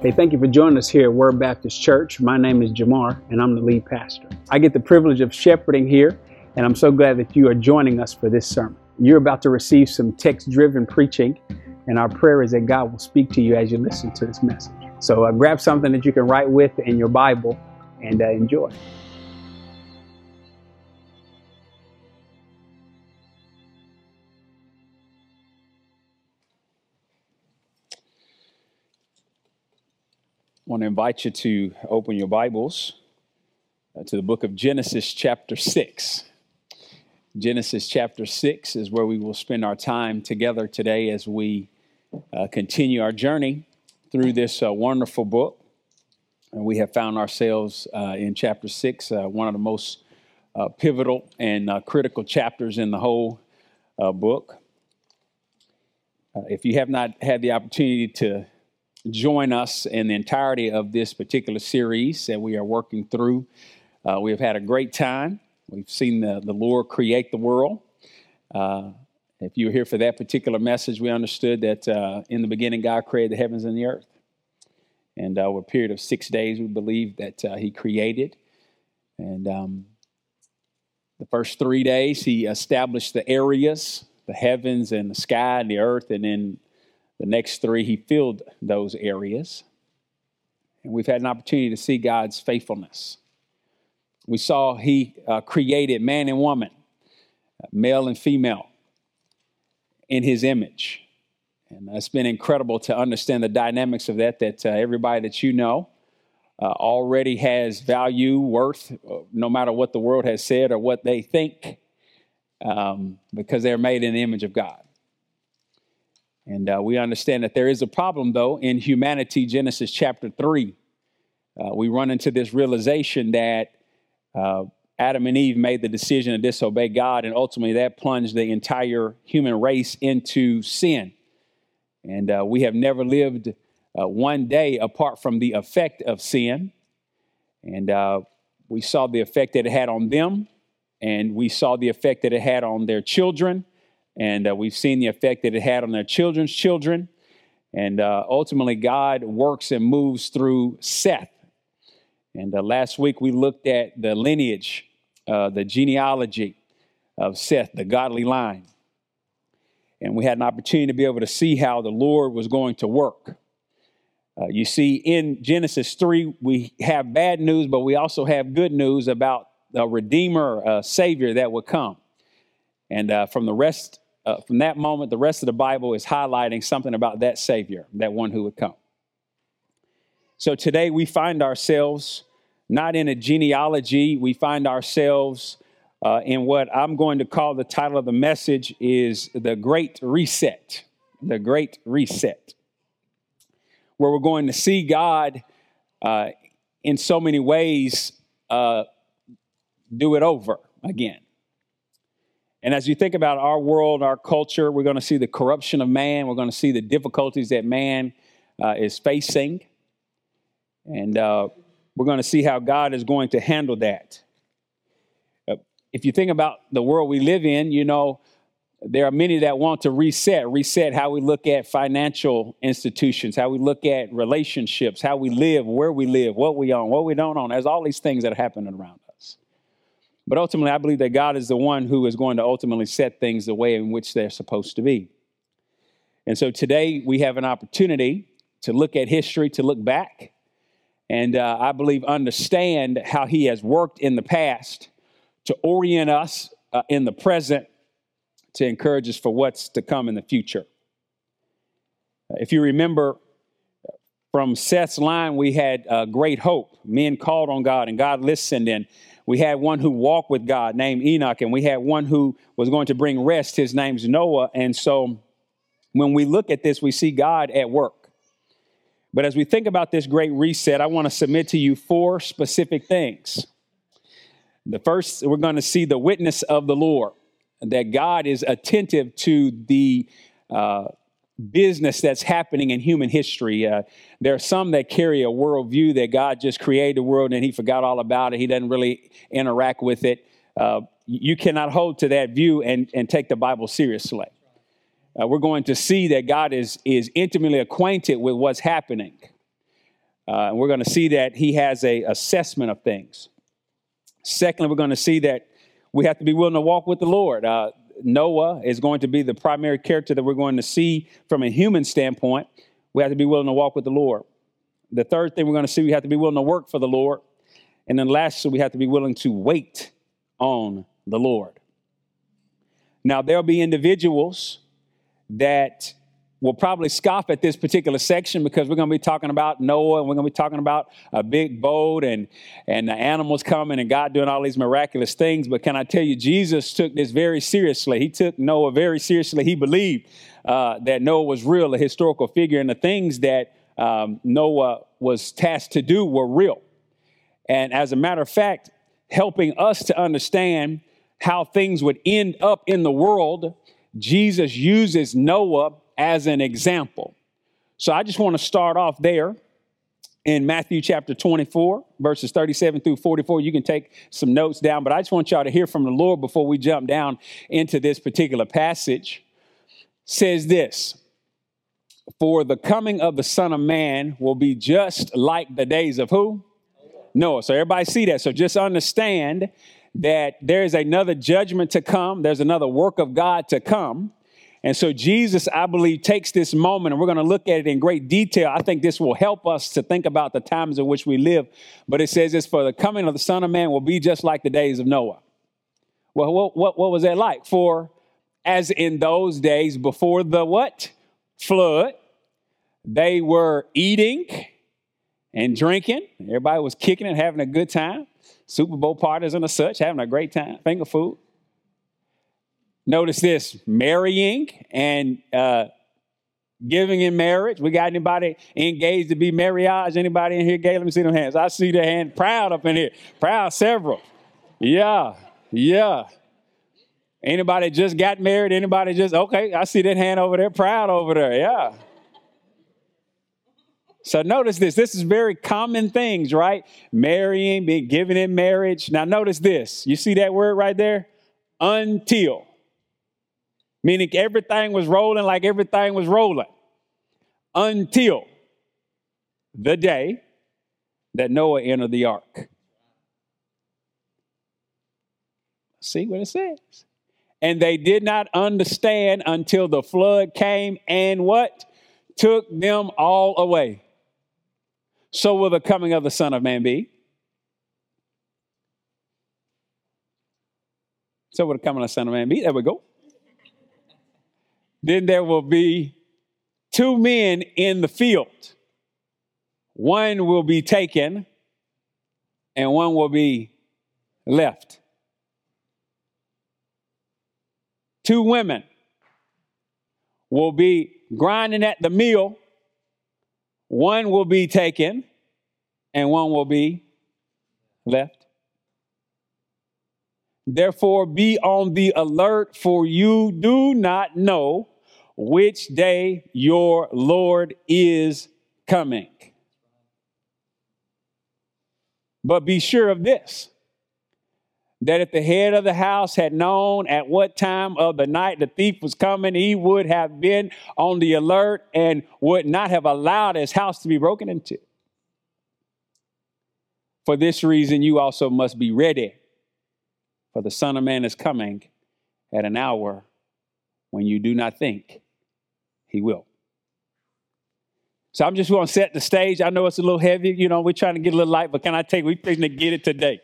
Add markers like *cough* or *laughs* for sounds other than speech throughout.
Hey, thank you for joining us here at Word Baptist Church. My name is Jamar, and I'm the lead pastor. I get the privilege of shepherding here, and I'm so glad that you are joining us for this sermon. You're about to receive some text driven preaching, and our prayer is that God will speak to you as you listen to this message. So uh, grab something that you can write with in your Bible and uh, enjoy. Want to invite you to open your Bibles uh, to the book of Genesis, chapter 6. Genesis, chapter 6 is where we will spend our time together today as we uh, continue our journey through this uh, wonderful book. And we have found ourselves uh, in chapter 6, uh, one of the most uh, pivotal and critical chapters in the whole book. if you have not had the opportunity to join us in the entirety of this particular series that we are working through. Uh, we have had a great time. We've seen the, the Lord create the world. Uh, if you were here for that particular message, we understood that uh, in the beginning, God created the heavens and the earth. And uh, over a period of six days, we believe that uh, He created. And um, the first three days, He established the areas, the heavens and the sky and the earth. And then the next three, he filled those areas. And we've had an opportunity to see God's faithfulness. We saw he uh, created man and woman, male and female, in his image. And it's been incredible to understand the dynamics of that, that uh, everybody that you know uh, already has value, worth, uh, no matter what the world has said or what they think, um, because they're made in the image of God. And uh, we understand that there is a problem, though, in humanity, Genesis chapter 3. Uh, we run into this realization that uh, Adam and Eve made the decision to disobey God, and ultimately that plunged the entire human race into sin. And uh, we have never lived uh, one day apart from the effect of sin. And uh, we saw the effect that it had on them, and we saw the effect that it had on their children and uh, we've seen the effect that it had on their children's children. And uh, ultimately, God works and moves through Seth. And uh, last week, we looked at the lineage, uh, the genealogy of Seth, the godly line. And we had an opportunity to be able to see how the Lord was going to work. Uh, you see, in Genesis 3, we have bad news, but we also have good news about a Redeemer, a Savior that would come. And uh, from the rest uh, from that moment, the rest of the Bible is highlighting something about that Savior, that one who would come. So today we find ourselves not in a genealogy, we find ourselves uh, in what I'm going to call the title of the message is the Great Reset. The Great Reset. Where we're going to see God uh, in so many ways uh, do it over again. And as you think about our world, our culture, we're going to see the corruption of man. We're going to see the difficulties that man uh, is facing. And uh, we're going to see how God is going to handle that. Uh, if you think about the world we live in, you know, there are many that want to reset, reset how we look at financial institutions, how we look at relationships, how we live, where we live, what we own, what we don't own. There's all these things that are happening around us. But ultimately, I believe that God is the one who is going to ultimately set things the way in which they're supposed to be. And so today we have an opportunity to look at history, to look back, and uh, I believe understand how He has worked in the past to orient us uh, in the present to encourage us for what's to come in the future. If you remember, from Seth's line, we had uh, great hope. Men called on God, and God listened, and we had one who walked with God named Enoch, and we had one who was going to bring rest. His name's Noah. And so when we look at this, we see God at work. But as we think about this great reset, I want to submit to you four specific things. The first, we're going to see the witness of the Lord, that God is attentive to the uh, business that's happening in human history. Uh, there are some that carry a worldview that God just created the world and he forgot all about it. He doesn't really interact with it. Uh, you cannot hold to that view and, and take the Bible seriously. Uh, we're going to see that God is, is intimately acquainted with what's happening. Uh, and we're going to see that he has a assessment of things. Secondly, we're going to see that we have to be willing to walk with the Lord. Noah is going to be the primary character that we're going to see from a human standpoint. We have to be willing to walk with the Lord. The third thing we're going to see, we have to be willing to work for the Lord. And then lastly, we have to be willing to wait on the Lord. Now, there'll be individuals that will probably scoff at this particular section because we're going to be talking about Noah and we're going to be talking about a big boat and, and the animals coming and God doing all these miraculous things. But can I tell you, Jesus took this very seriously. He took Noah very seriously. He believed uh, that Noah was real, a historical figure, and the things that um, Noah was tasked to do were real. And as a matter of fact, helping us to understand how things would end up in the world, Jesus uses Noah as an example. So I just want to start off there in Matthew chapter 24, verses 37 through 44. You can take some notes down, but I just want y'all to hear from the Lord before we jump down into this particular passage. Says this For the coming of the Son of Man will be just like the days of who? Noah. So everybody see that. So just understand that there is another judgment to come, there's another work of God to come. And so Jesus, I believe, takes this moment and we're going to look at it in great detail. I think this will help us to think about the times in which we live. But it says this for the coming of the Son of Man will be just like the days of Noah. Well, what, what, what was that like? For as in those days before the what? Flood, they were eating and drinking. Everybody was kicking and having a good time. Super Bowl parties and such, having a great time, finger food. Notice this marrying and uh, giving in marriage. We got anybody engaged to be marriage? Anybody in here gay? Let me see them hands. I see the hand proud up in here. Proud several. Yeah, yeah. Anybody just got married? Anybody just, okay, I see that hand over there, proud over there. Yeah. So notice this. This is very common things, right? Marrying, being given in marriage. Now notice this. You see that word right there? Until meaning everything was rolling like everything was rolling until the day that Noah entered the ark. See what it says. And they did not understand until the flood came and what? Took them all away. So will the coming of the Son of Man be. So will the coming of the Son of Man be. There we go. Then there will be two men in the field. One will be taken and one will be left. Two women will be grinding at the mill. One will be taken and one will be left. Therefore, be on the alert, for you do not know which day your Lord is coming. But be sure of this that if the head of the house had known at what time of the night the thief was coming, he would have been on the alert and would not have allowed his house to be broken into. For this reason, you also must be ready for the Son of Man is coming at an hour when you do not think he will. So I'm just going to set the stage. I know it's a little heavy. You know, we're trying to get a little light, but can I take, we're trying to get it today.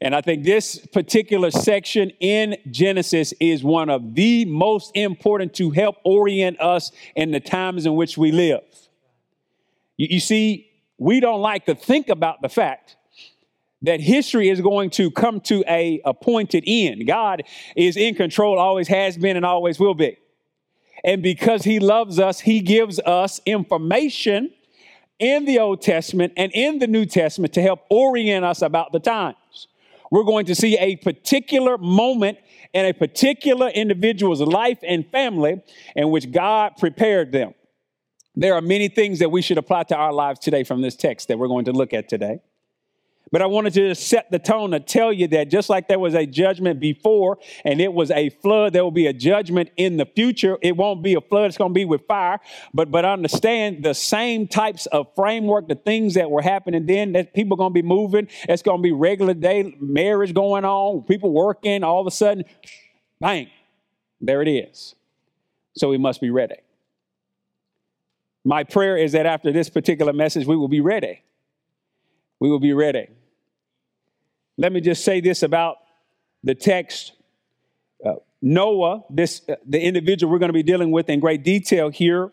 And I think this particular section in Genesis is one of the most important to help orient us in the times in which we live. You, you see, we don't like to think about the fact that history is going to come to a appointed end. God is in control, always has been and always will be. And because he loves us, he gives us information in the Old Testament and in the New Testament to help orient us about the times. We're going to see a particular moment in a particular individual's life and family in which God prepared them. There are many things that we should apply to our lives today from this text that we're going to look at today. But I wanted to set the tone to tell you that just like there was a judgment before and it was a flood, there will be a judgment in the future. It won't be a flood, it's going to be with fire. But but understand the same types of framework, the things that were happening then, that people are going to be moving. It's going to be regular day marriage going on, people working, all of a sudden, bang, there it is. So we must be ready. My prayer is that after this particular message, we will be ready. We will be ready. Let me just say this about the text. Uh, Noah, this uh, the individual we're going to be dealing with in great detail here,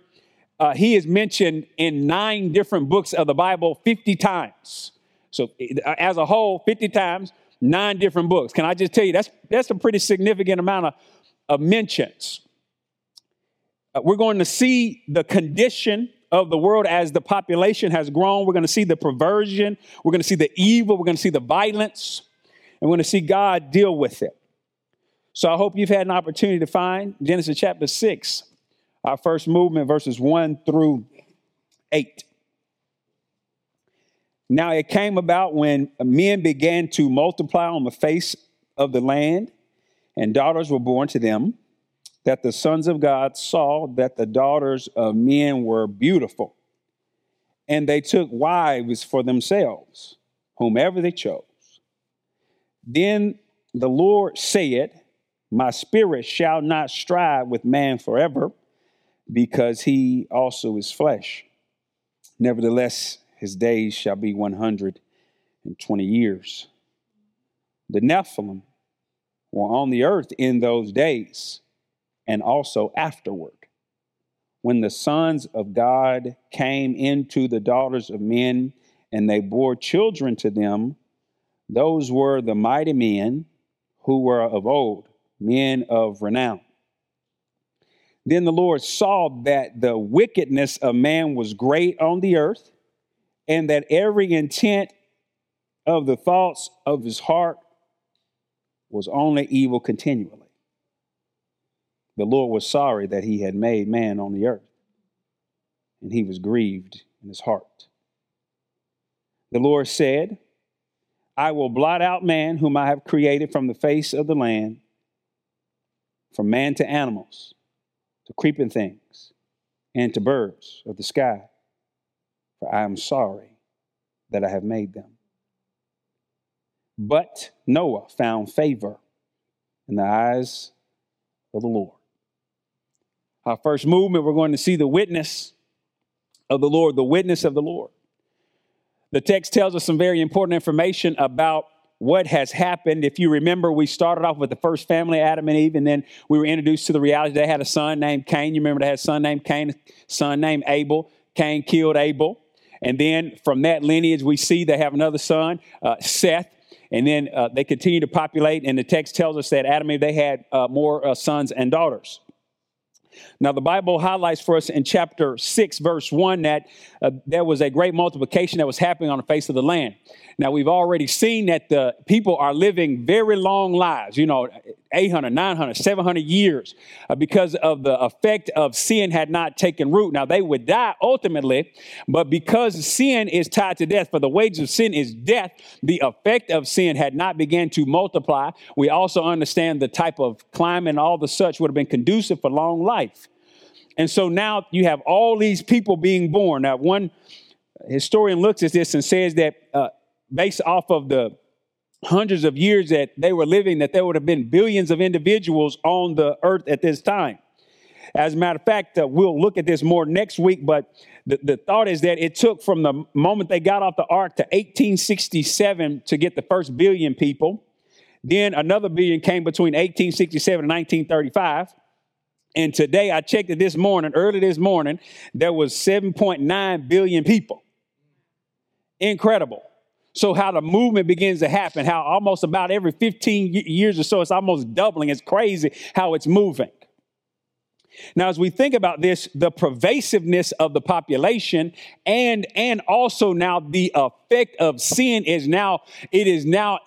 uh, he is mentioned in nine different books of the Bible 50 times. So, uh, as a whole, 50 times, nine different books. Can I just tell you that's that's a pretty significant amount of, of mentions. Uh, we're going to see the condition of the world as the population has grown. We're going to see the perversion, we're going to see the evil, we're going to see the violence, and we're going to see God deal with it. So I hope you've had an opportunity to find Genesis chapter 6, our first movement, verses 1 through 8. Now it came about when men began to multiply on the face of the land, and daughters were born to them that the sons of God saw that the daughters of men were beautiful, and they took wives for themselves, whomever they chose. Then the Lord said, My spirit shall not strive with man forever, because he also is flesh. Nevertheless, his days shall be 120 years. The Nephilim were on the earth in those days and also afterward. When the sons of God came into the daughters of men and they bore children to them, those were the mighty men who were of old, men of renown. Then the Lord saw that the wickedness of man was great on the earth, and that every intent of the thoughts of his heart was only evil continually the Lord was sorry that he had made man on the earth, and he was grieved in his heart. The Lord said, I will blot out man whom I have created from the face of the land, from man to animals, to creeping things, and to birds of the sky, for I am sorry that I have made them. But Noah found favor in the eyes of the Lord. Our first movement, we're going to see the witness of the Lord, the witness of the Lord. The text tells us some very important information about what has happened. If you remember, we started off with the first family, Adam and Eve, and then we were introduced to the reality they had a son named Cain. You remember they had a son named Cain, son named Abel. Cain killed Abel. And then from that lineage, we see they have another son, uh, Seth. And then uh, they continue to populate, and the text tells us that Adam and Eve, they had uh, more uh, sons and daughters. Now, the Bible highlights for us in chapter 6, verse 1, that uh, there was a great multiplication that was happening on the face of the land. Now, we've already seen that the people are living very long lives, you know, 800, 900, 700 years, uh, because of the effect of sin had not taken root. Now, they would die ultimately, but because sin is tied to death, for the wages of sin is death, the effect of sin had not began to multiply. We also understand the type of climate and all the such would have been conducive for long life. And so now you have all these people being born. Now, one historian looks at this and says that uh, based off of the hundreds of years that they were living, that there would have been billions of individuals on the earth at this time. As a matter of fact, uh, we'll look at this more next week, but the, the thought is that it took from the moment they got off the ark to 1867 to get the first billion people. Then another billion came between 1867 and 1935. And today, I checked it this morning, early this morning, there was 7.9 billion people. Incredible. So, how the movement begins to happen, how almost about every 15 years or so, it's almost doubling. It's crazy how it's moving. Now, as we think about this, the pervasiveness of the population and and also now the effect of sin is now it is now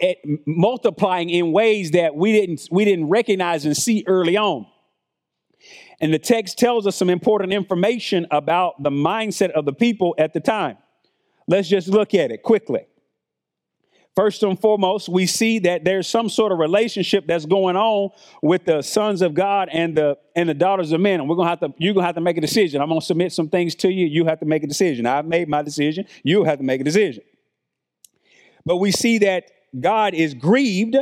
multiplying in ways that we didn't we didn't recognize and see early on. And the text tells us some important information about the mindset of the people at the time. Let's just look at it quickly. First and foremost, we see that there's some sort of relationship that's going on with the sons of God and the and the daughters of men. And we're gonna have to you're gonna have to make a decision. I'm gonna submit some things to you. You have to make a decision. I've made my decision. You have to make a decision. But we see that God is grieved,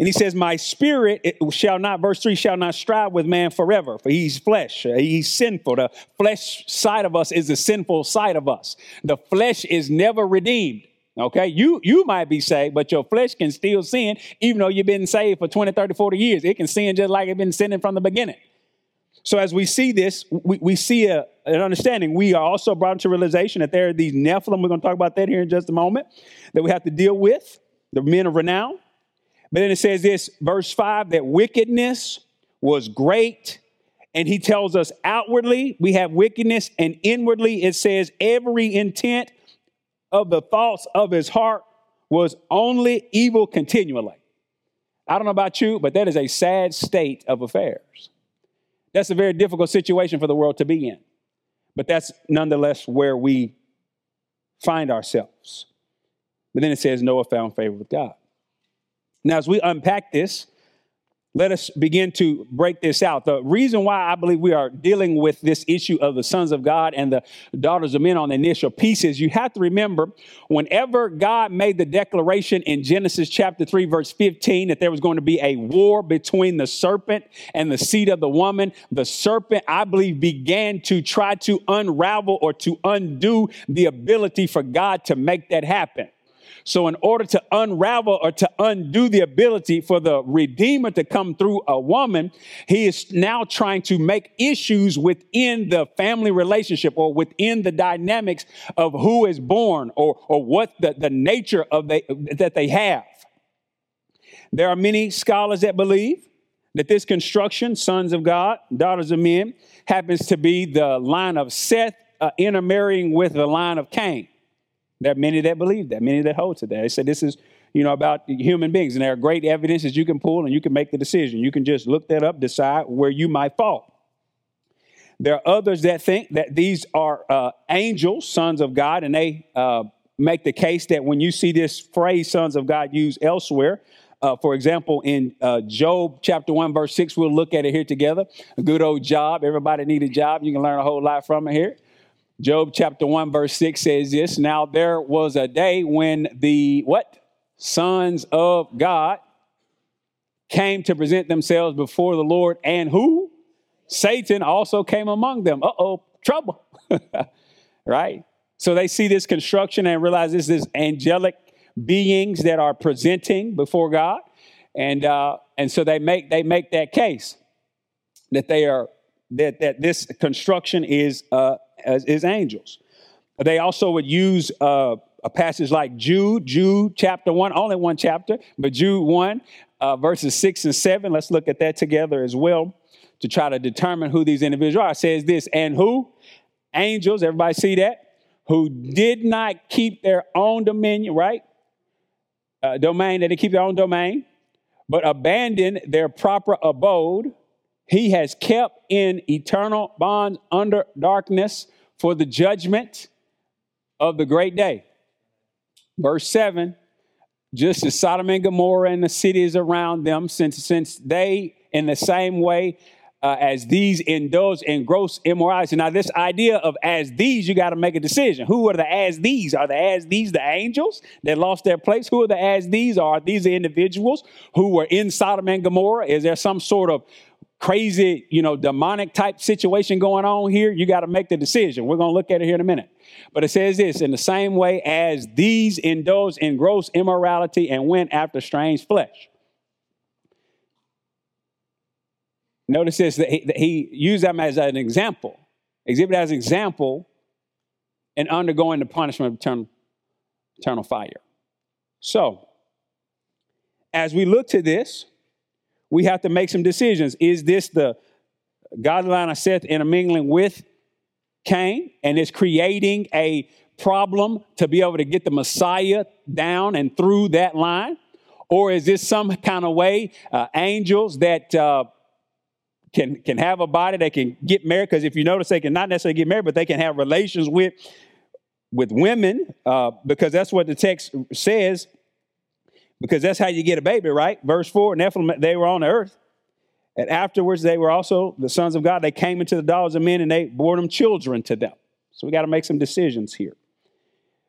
and he says, My spirit shall not, verse 3, shall not strive with man forever, for he's flesh. Uh, he's sinful. The flesh side of us is the sinful side of us. The flesh is never redeemed. Okay, you you might be saved, but your flesh can still sin, even though you've been saved for 20, 30, 40 years. It can sin just like it's been sinning from the beginning. So as we see this, we, we see a, an understanding. We are also brought into realization that there are these Nephilim. We're going to talk about that here in just a moment, that we have to deal with, the men of renown. But then it says this, verse 5, that wickedness was great. And he tells us outwardly we have wickedness, and inwardly it says every intent of the thoughts of his heart was only evil continually. I don't know about you, but that is a sad state of affairs. That's a very difficult situation for the world to be in. But that's nonetheless where we find ourselves. But then it says Noah found favor with God. Now, as we unpack this, let us begin to break this out. The reason why I believe we are dealing with this issue of the sons of God and the daughters of men on the initial piece is you have to remember whenever God made the declaration in Genesis chapter 3, verse 15, that there was going to be a war between the serpent and the seed of the woman, the serpent, I believe, began to try to unravel or to undo the ability for God to make that happen. So, in order to unravel or to undo the ability for the Redeemer to come through a woman, he is now trying to make issues within the family relationship or within the dynamics of who is born or, or what the, the nature of they, that they have. There are many scholars that believe that this construction, sons of God, daughters of men, happens to be the line of Seth uh, intermarrying with the line of Cain. There are many that believe that, many that hold to that. They say this is, you know, about human beings, and there are great evidences you can pull, and you can make the decision. You can just look that up, decide where you might fall. There are others that think that these are uh, angels, sons of God, and they uh, make the case that when you see this phrase "sons of God" used elsewhere, uh, for example, in uh, Job chapter 1, verse 6, we'll look at it here together. A good old job. Everybody need a job. You can learn a whole lot from it here. Job chapter 1 verse 6 says this, now there was a day when the what? Sons of God came to present themselves before the Lord and who? Satan also came among them. Uh-oh, trouble. *laughs* right? So they see this construction and realize this is angelic beings that are presenting before God. And uh, and so they make they make that case that they are that that this construction is uh, as, as angels. They also would use uh, a passage like Jude, Jude chapter 1, only one chapter, but Jude 1, uh, verses 6 and 7. Let's look at that together as well to try to determine who these individuals are. It says this, and who? Angels, everybody see that? Who did not keep their own dominion, right? Uh, domain, they didn't keep their own domain, but abandoned their proper abode he has kept in eternal bonds under darkness for the judgment of the great day. Verse 7 just as Sodom and Gomorrah and the cities around them, since, since they, in the same way uh, as these, indulge in gross immorality. Now, this idea of as these, you got to make a decision. Who are the as these? Are the as these the angels that lost their place? Who are the as these? Are these the individuals who were in Sodom and Gomorrah? Is there some sort of crazy, you know, demonic type situation going on here, you got to make the decision. We're going to look at it here in a minute. But it says this in the same way as these indulged in gross immorality and went after strange flesh. Notice this that he, that he used them as an example, exhibit as an example in undergoing the punishment of eternal, eternal fire. So, as we look to this, we have to make some decisions. Is this the godly line of Seth intermingling with Cain and is creating a problem to be able to get the Messiah down and through that line? Or is this some kind of way uh, angels that uh, can can have a body, they can get married? Because if you notice, they can not necessarily get married, but they can have relations with with women uh, because that's what the text says because that's how you get a baby, right? Verse 4 Nephilim, they were on the earth. And afterwards, they were also the sons of God. They came into the daughters of men and they bore them children to them. So we got to make some decisions here.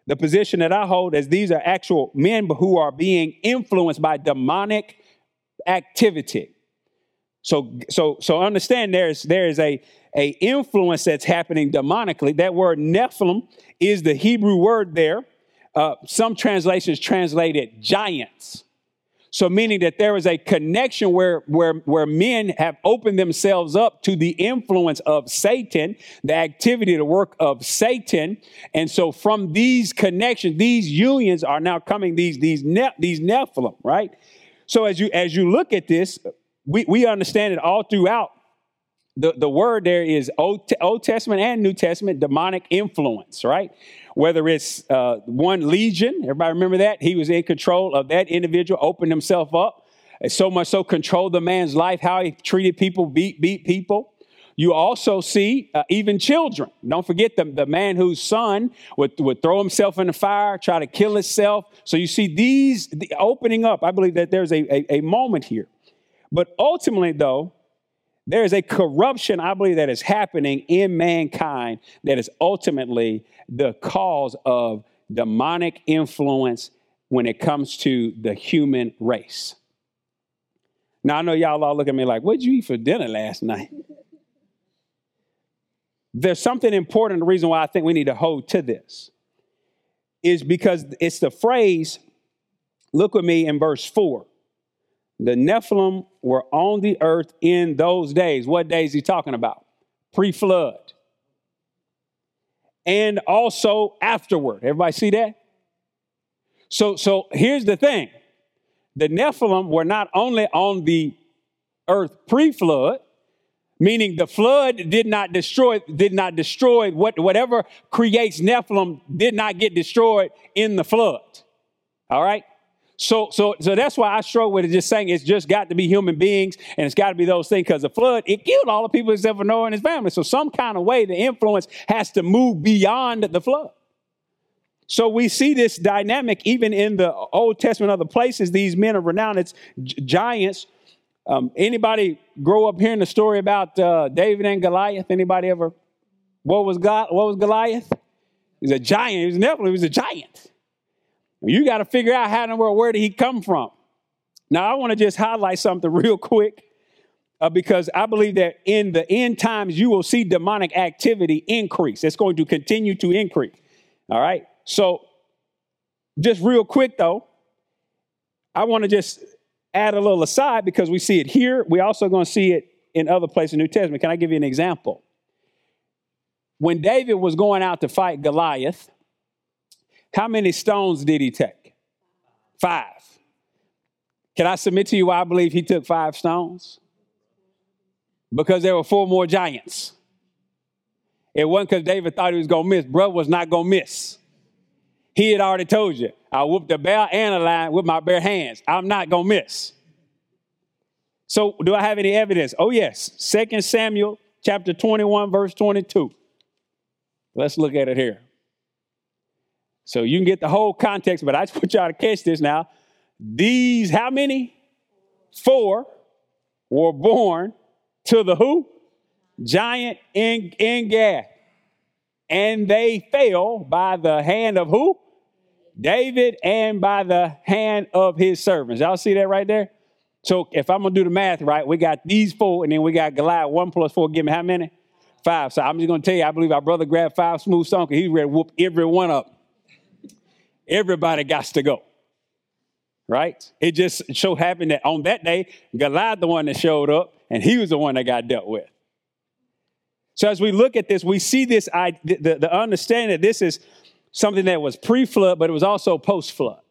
The position that I hold is these are actual men who are being influenced by demonic activity. So, so, so understand there is there is a, a influence that's happening demonically. That word Nephilim is the Hebrew word there. Uh, some translations translate it giants. So meaning that there is a connection where, where, where men have opened themselves up to the influence of Satan, the activity, the work of Satan. And so from these connections, these unions are now coming, these, these, ne- these Nephilim, right? So as you, as you look at this, we, we understand it all throughout the, the word there is Old, Old Testament and New Testament demonic influence, right? Whether it's uh, one legion, everybody remember that? He was in control of that individual, opened himself up, so much so controlled the man's life, how he treated people, beat, beat people. You also see uh, even children. Don't forget the, the man whose son would, would throw himself in the fire, try to kill himself. So you see these the opening up. I believe that there's a, a, a moment here. But ultimately, though, there is a corruption, I believe, that is happening in mankind that is ultimately the cause of demonic influence when it comes to the human race. Now, I know y'all all look at me like, what'd you eat for dinner last night? There's something important, the reason why I think we need to hold to this is because it's the phrase, look with me in verse 4 the Nephilim were on the earth in those days. What days he talking about? Pre flood. And also afterward. Everybody see that? So, so here's the thing the Nephilim were not only on the earth pre flood, meaning the flood did not destroy did not destroy what whatever creates nephilim did not get destroyed in the flood all right so, so, so that's why I struggle with it. Just saying it's just got to be human beings, and it's got to be those things. Because the flood it killed all the people except for Noah and his family. So, some kind of way the influence has to move beyond the flood. So we see this dynamic even in the Old Testament, other places. These men are renowned. It's giants. Um, anybody grow up hearing the story about uh, David and Goliath? Anybody ever? What was God? What was Goliath? He's a giant. He was never. He was a giant. You got to figure out how in the world, where did he come from? Now, I want to just highlight something *laughs* real quick uh, because I believe that in the end times, you will see demonic activity increase. It's going to continue to increase. All right. So, just real quick though, I want to just add a little aside because we see it here. We're also going to see it in other places in the New Testament. Can I give you an example? When David was going out to fight Goliath, how many stones did he take? Five. Can I submit to you why I believe he took five stones? Because there were four more giants. It wasn't because David thought he was going to miss. Brother was not going to miss. He had already told you, I whooped the bear and a lion with my bare hands. I'm not going to miss. So, do I have any evidence? Oh, yes. Second Samuel chapter 21, verse 22. Let's look at it here. So you can get the whole context, but I just *laughs* want y'all to catch this now. These, how many? Four were born to the who? Giant in, in Gath. And they fell by the hand of who? David and by the hand of his servants. Y'all see that right there? So if I'm gonna do the math right, we got these four, and then we got Goliath. One plus four, give me how many? Five. So I'm just gonna tell you, I believe our brother grabbed five smooth stones because he's ready to whoop every one up everybody got to go. Right? It just so happened that on that day, Goliath the one that showed up, and he was the one that got dealt with. So as we look at this, we see this the, the understanding that this is something that was pre-flood, but it was also post-flood.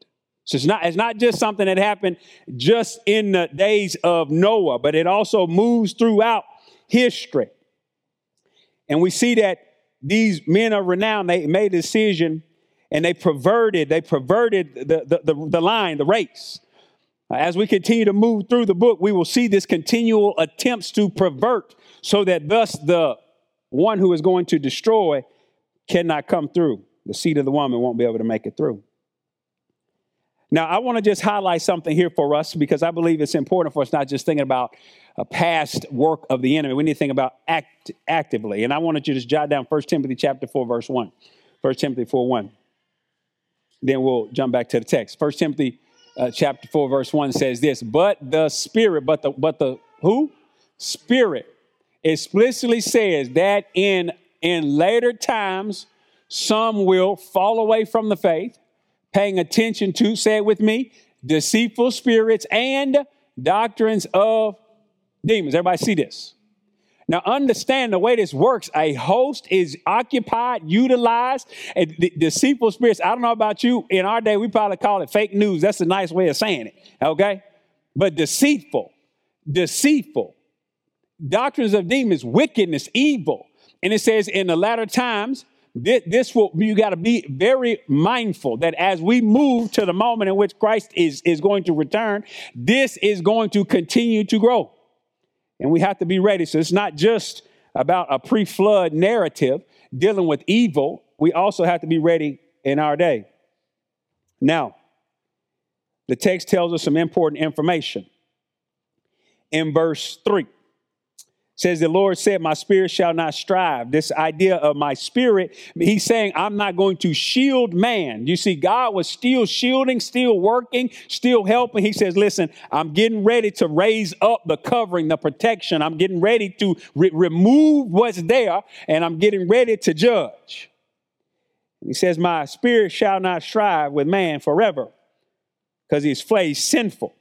So it's not, it's not just something that happened just in the days of Noah, but it also moves throughout history. And we see that these men of renown, they made a decision and they perverted, they perverted the, the, the, the line, the race. As we continue to move through the book, we will see this continual attempts to pervert so that thus the one who is going to destroy cannot come through. The seed of the woman won't be able to make it through. Now, I want to just highlight something here for us because I believe it's important for us not just thinking about a past work of the enemy. We need to think about act actively. And I wanted you to just jot down 1 Timothy chapter 4, verse 1. 1 Timothy 4, 1. Then we'll jump back to the text. First Timothy uh, chapter 4, verse 1 says this, but the Spirit, but the but the who? Spirit explicitly says that in in later times some will fall away from the faith paying attention to, say it with me, deceitful spirits and doctrines of demons. Everybody see this? Now, understand the way this works. A host is occupied, utilized, and the deceitful spirits. I don't know about you. In our day, we probably call it fake news. That's a nice way of saying it. Okay? But deceitful, deceitful. Doctrines of demons, wickedness, evil. And it says in the latter times, this, this will you got to be very mindful that as we move to the moment in which Christ is, is going to return, this is going to continue to grow. And we have to be ready. So it's not just about a pre-flood narrative dealing with evil. We also have to be ready in our day. Now, the text tells us some important information. In verse 3, says the Lord said, My spirit shall not strive. This idea of my spirit, he's saying, I'm not going to shield man. You see, God was still shielding, still working, still helping. He says, Listen, I'm getting ready to raise up the covering, the protection. I'm getting ready to re- remove what's there, and I'm getting ready to judge. He says, My spirit shall not strive with man forever because his flesh sinful.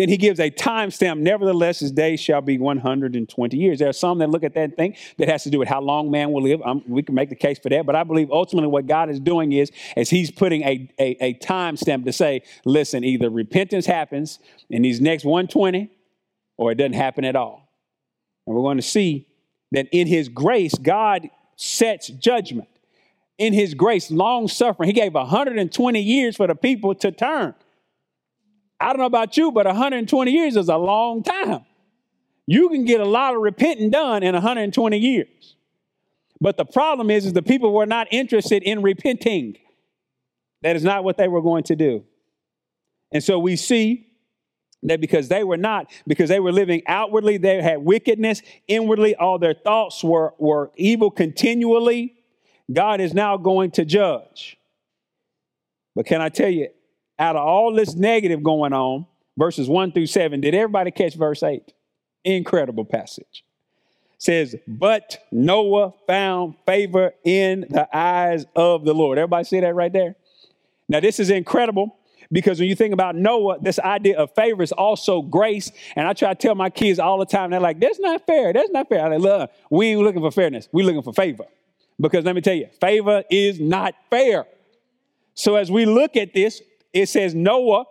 Then he gives a timestamp. Nevertheless, his days shall be 120 years. There are some that look at that and think that has to do with how long man will live. We can make the case for that, but I believe ultimately what God is doing is, is he's putting a, a, a timestamp to say, listen, either repentance happens in these next 120 or it doesn't happen at all. And we're going to see that in his grace, God sets judgment. In his grace, long suffering, he gave 120 years for the people to turn. I don't know about you, but 120 years is a long time. You can get a lot of repenting done in 120 years. But the problem is, is the people were not interested in repenting. That is not what they were going to do. And so we see that because they were not, because they were living outwardly, they had wickedness, inwardly, all their thoughts were, were evil continually. God is now going to judge. But can I tell you, out of all this negative going on, verses 1 through 7, did everybody catch verse 8? Incredible passage. Says, but Noah found favor in the eyes of the Lord. Everybody see that right there? Now, this is incredible because when you think about Noah, this idea of favor is also grace. And I try to tell my kids all the time, they're like, that's not fair. That's not fair. I like, look, we ain't looking for fairness. We're looking for favor. Because let me tell you, favor is not fair. So as we look at this, it says Noah,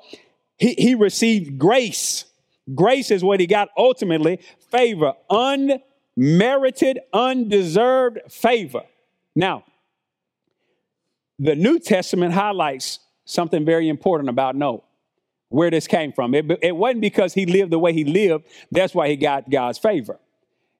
he, he received grace. Grace is what he got ultimately favor, unmerited, undeserved favor. Now, the New Testament highlights something very important about Noah, where this came from. It, it wasn't because he lived the way he lived, that's why he got God's favor.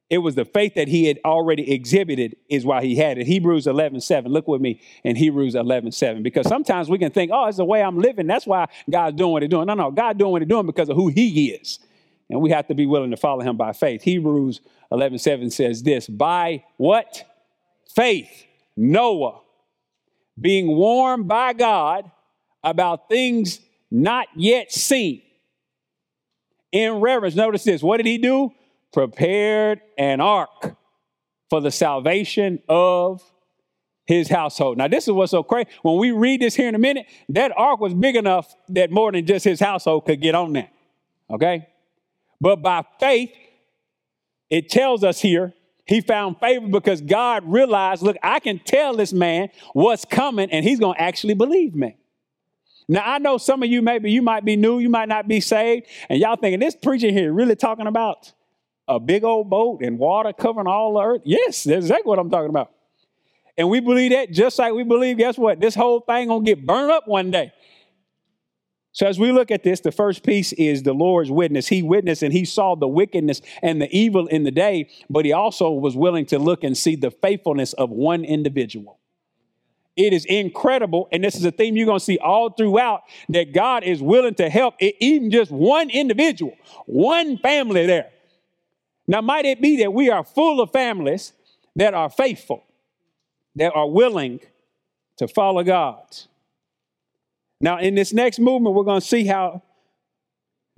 It was the faith that he had already exhibited is why he had it. Hebrews 11, 7. Look with me in Hebrews 11, 7. Because sometimes we can think, oh, it's the way I'm living. That's why God's doing what he's doing. No, no, God doing what he's doing because of who he is. And we have to be willing to follow him by faith. Hebrews 11, 7 says this, by what? Faith, Noah, being warned by God about things not yet seen. In reverence, notice this. What did he do? Prepared an ark for the salvation of his household. Now, this is what's so crazy. When we read this here in a minute, that ark was big enough that more than just his household could get on that. Okay? But by faith, it tells us here he found favor because God realized, look, I can tell this man what's coming and he's going to actually believe me. Now, I know some of you, maybe you might be new, you might not be saved, and y'all thinking this preacher here really talking about a big old boat and water covering all the earth? Yes, that's exactly what I'm talking about. And we believe that just like we believe, guess what? This whole thing gonna get burned up one day. So as we look at this, the first piece is the Lord's witness. He witnessed and he saw the wickedness and the evil in the day, but he also was willing to look and see the faithfulness of one individual. It is incredible. And this is a theme you're going to see all throughout that God is willing to help even just one individual, one family there. Now, might it be that we are full of families that are faithful, that are willing to follow God? Now, in this next movement, we're going to see how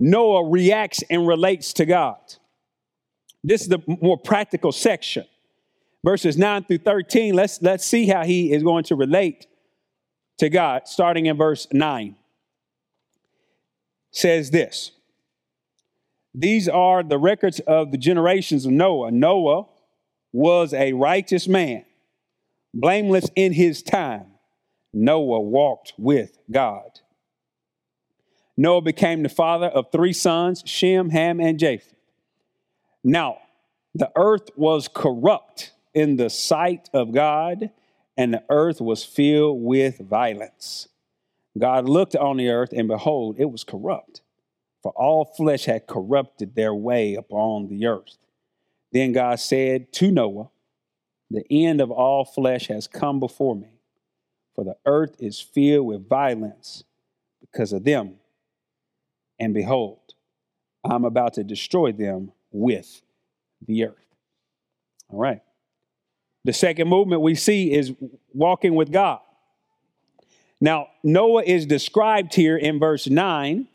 Noah reacts and relates to God. This is the more practical section. Verses 9 through 13, let's, let's see how he is going to relate to God, starting in verse 9. Says this These are the records of the generations of Noah. Noah was a righteous man, blameless in his time. Noah walked with God. Noah became the father of three sons Shem, Ham, and Japheth. Now, the earth was corrupt in the sight of God, and the earth was filled with violence. God looked on the earth, and behold, it was corrupt, for all flesh had corrupted their way upon the earth. Then God said to Noah, The end of all flesh has come before me, for the earth is filled with violence because of them and behold, I'm about to destroy them with the earth. All right. The second movement we see is walking with God. Now, Noah is described here in verse 9.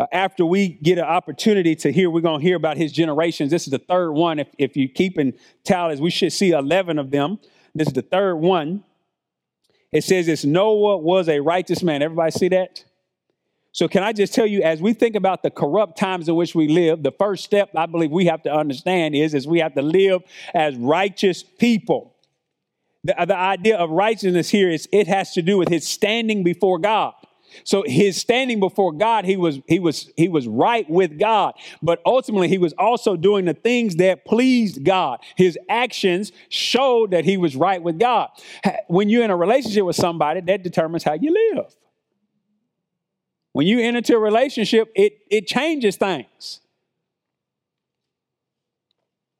Uh, after we get an opportunity to hear, we're going to hear about his generations. This is the third one. If, if you keep in tallies, we should see 11 of them. This is the third one. It says this Noah was a righteous man. Everybody see that? So, can I just tell you, as we think about the corrupt times in which we live, the first step I believe we have to understand is, is we have to live as righteous people. The, the idea of righteousness here is it has to do with his standing before God. So his standing before God, he was he was he was right with God, but ultimately he was also doing the things that pleased God. His actions showed that he was right with God. When you're in a relationship with somebody, that determines how you live. When you enter into a relationship, it, it changes things.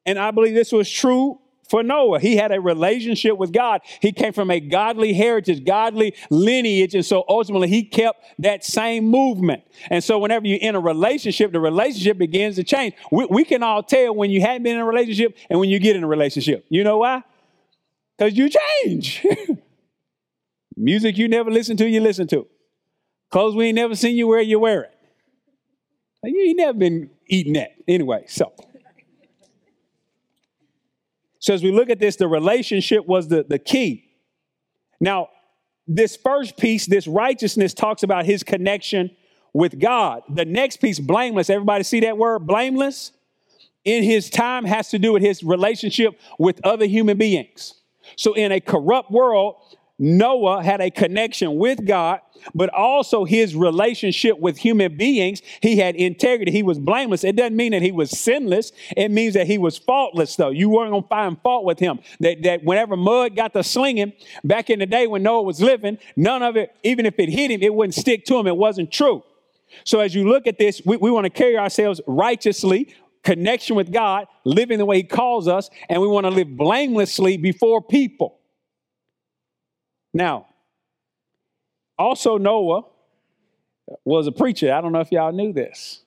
And I believe this was true for Noah. He had a relationship with God. He came from a godly heritage, godly lineage. And so ultimately, he kept that same movement. And so, whenever you're in a relationship, the relationship begins to change. We, we can all tell when you haven't been in a relationship and when you get in a relationship. You know why? Because you change. *laughs* Music you never listen to, you listen to. Clothes we ain't never seen you wear, you wear it. You ain't never been eating that. Anyway, so. So as we look at this, the relationship was the, the key. Now, this first piece, this righteousness, talks about his connection with God. The next piece, blameless, everybody see that word, blameless? In his time has to do with his relationship with other human beings. So in a corrupt world, Noah had a connection with God, but also his relationship with human beings. He had integrity. He was blameless. It doesn't mean that he was sinless. It means that he was faultless, though. You weren't going to find fault with him. That, that whenever mud got to slinging back in the day when Noah was living, none of it, even if it hit him, it wouldn't stick to him. It wasn't true. So as you look at this, we, we want to carry ourselves righteously, connection with God, living the way he calls us, and we want to live blamelessly before people. Now, also Noah was a preacher. I don't know if y'all knew this.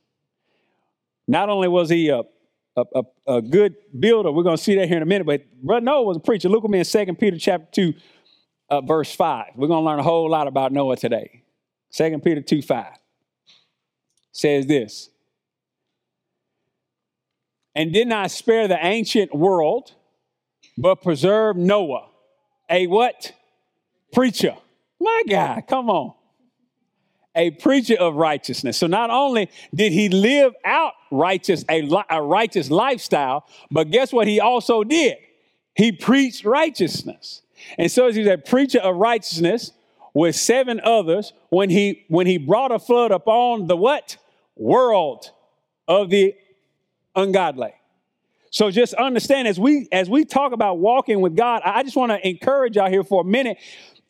Not only was he a, a, a, a good builder, we're going to see that here in a minute, but Brother Noah was a preacher. Look with me in 2 Peter chapter 2, uh, verse 5. We're going to learn a whole lot about Noah today. 2 Peter 2, 5 says this. And did not spare the ancient world, but preserve Noah, a what? preacher. My God, come on. A preacher of righteousness. So not only did he live out righteous, a, a righteous lifestyle, but guess what he also did? He preached righteousness. And so he's a preacher of righteousness with seven others when he when he brought a flood upon the what? World of the ungodly. So just understand as we as we talk about walking with God, I just want to encourage y'all here for a minute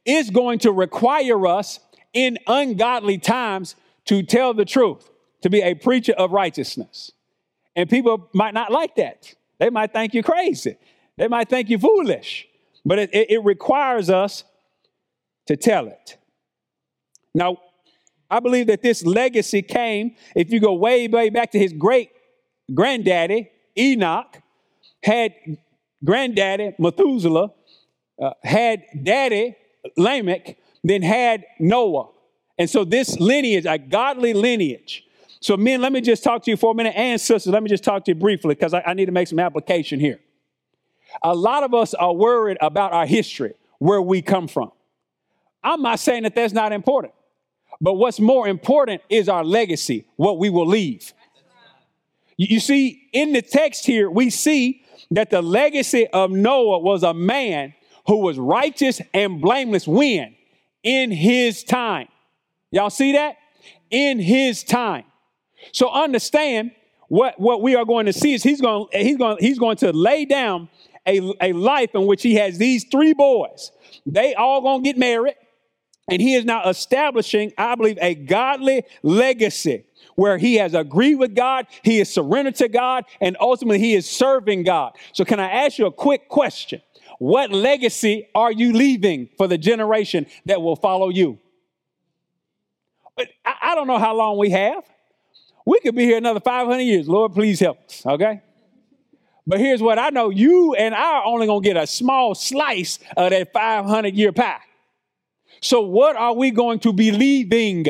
is going to require us in ungodly times to tell the truth, to be a preacher of righteousness. And people might not like that. They might think you're crazy. They might think you foolish. But it, it, it requires us to tell it. Now, I believe that this legacy came, if you go way, way back to his great granddaddy, Enoch, had granddaddy, Methuselah, uh, had daddy, Lamech, then had Noah. And so this lineage, a godly lineage. So, men, let me just talk to you for a minute, and sisters, let me just talk to you briefly because I, I need to make some application here. A lot of us are worried about our history, where we come from. I'm not saying that that's not important, but what's more important is our legacy, what we will leave. You see, in the text here, we see that the legacy of Noah was a man who was righteous and blameless when? In his time. Y'all see that? In his time. So understand what, what we are going to see is he's going, he's going, he's going to lay down a, a life in which he has these three boys. They all going to get married. And he is now establishing, I believe, a godly legacy where he has agreed with God, he is surrendered to God, and ultimately he is serving God. So, can I ask you a quick question? What legacy are you leaving for the generation that will follow you? But I, I don't know how long we have. We could be here another 500 years. Lord, please help us, okay? But here's what I know you and I are only going to get a small slice of that 500 year pie. So, what are we going to be leaving?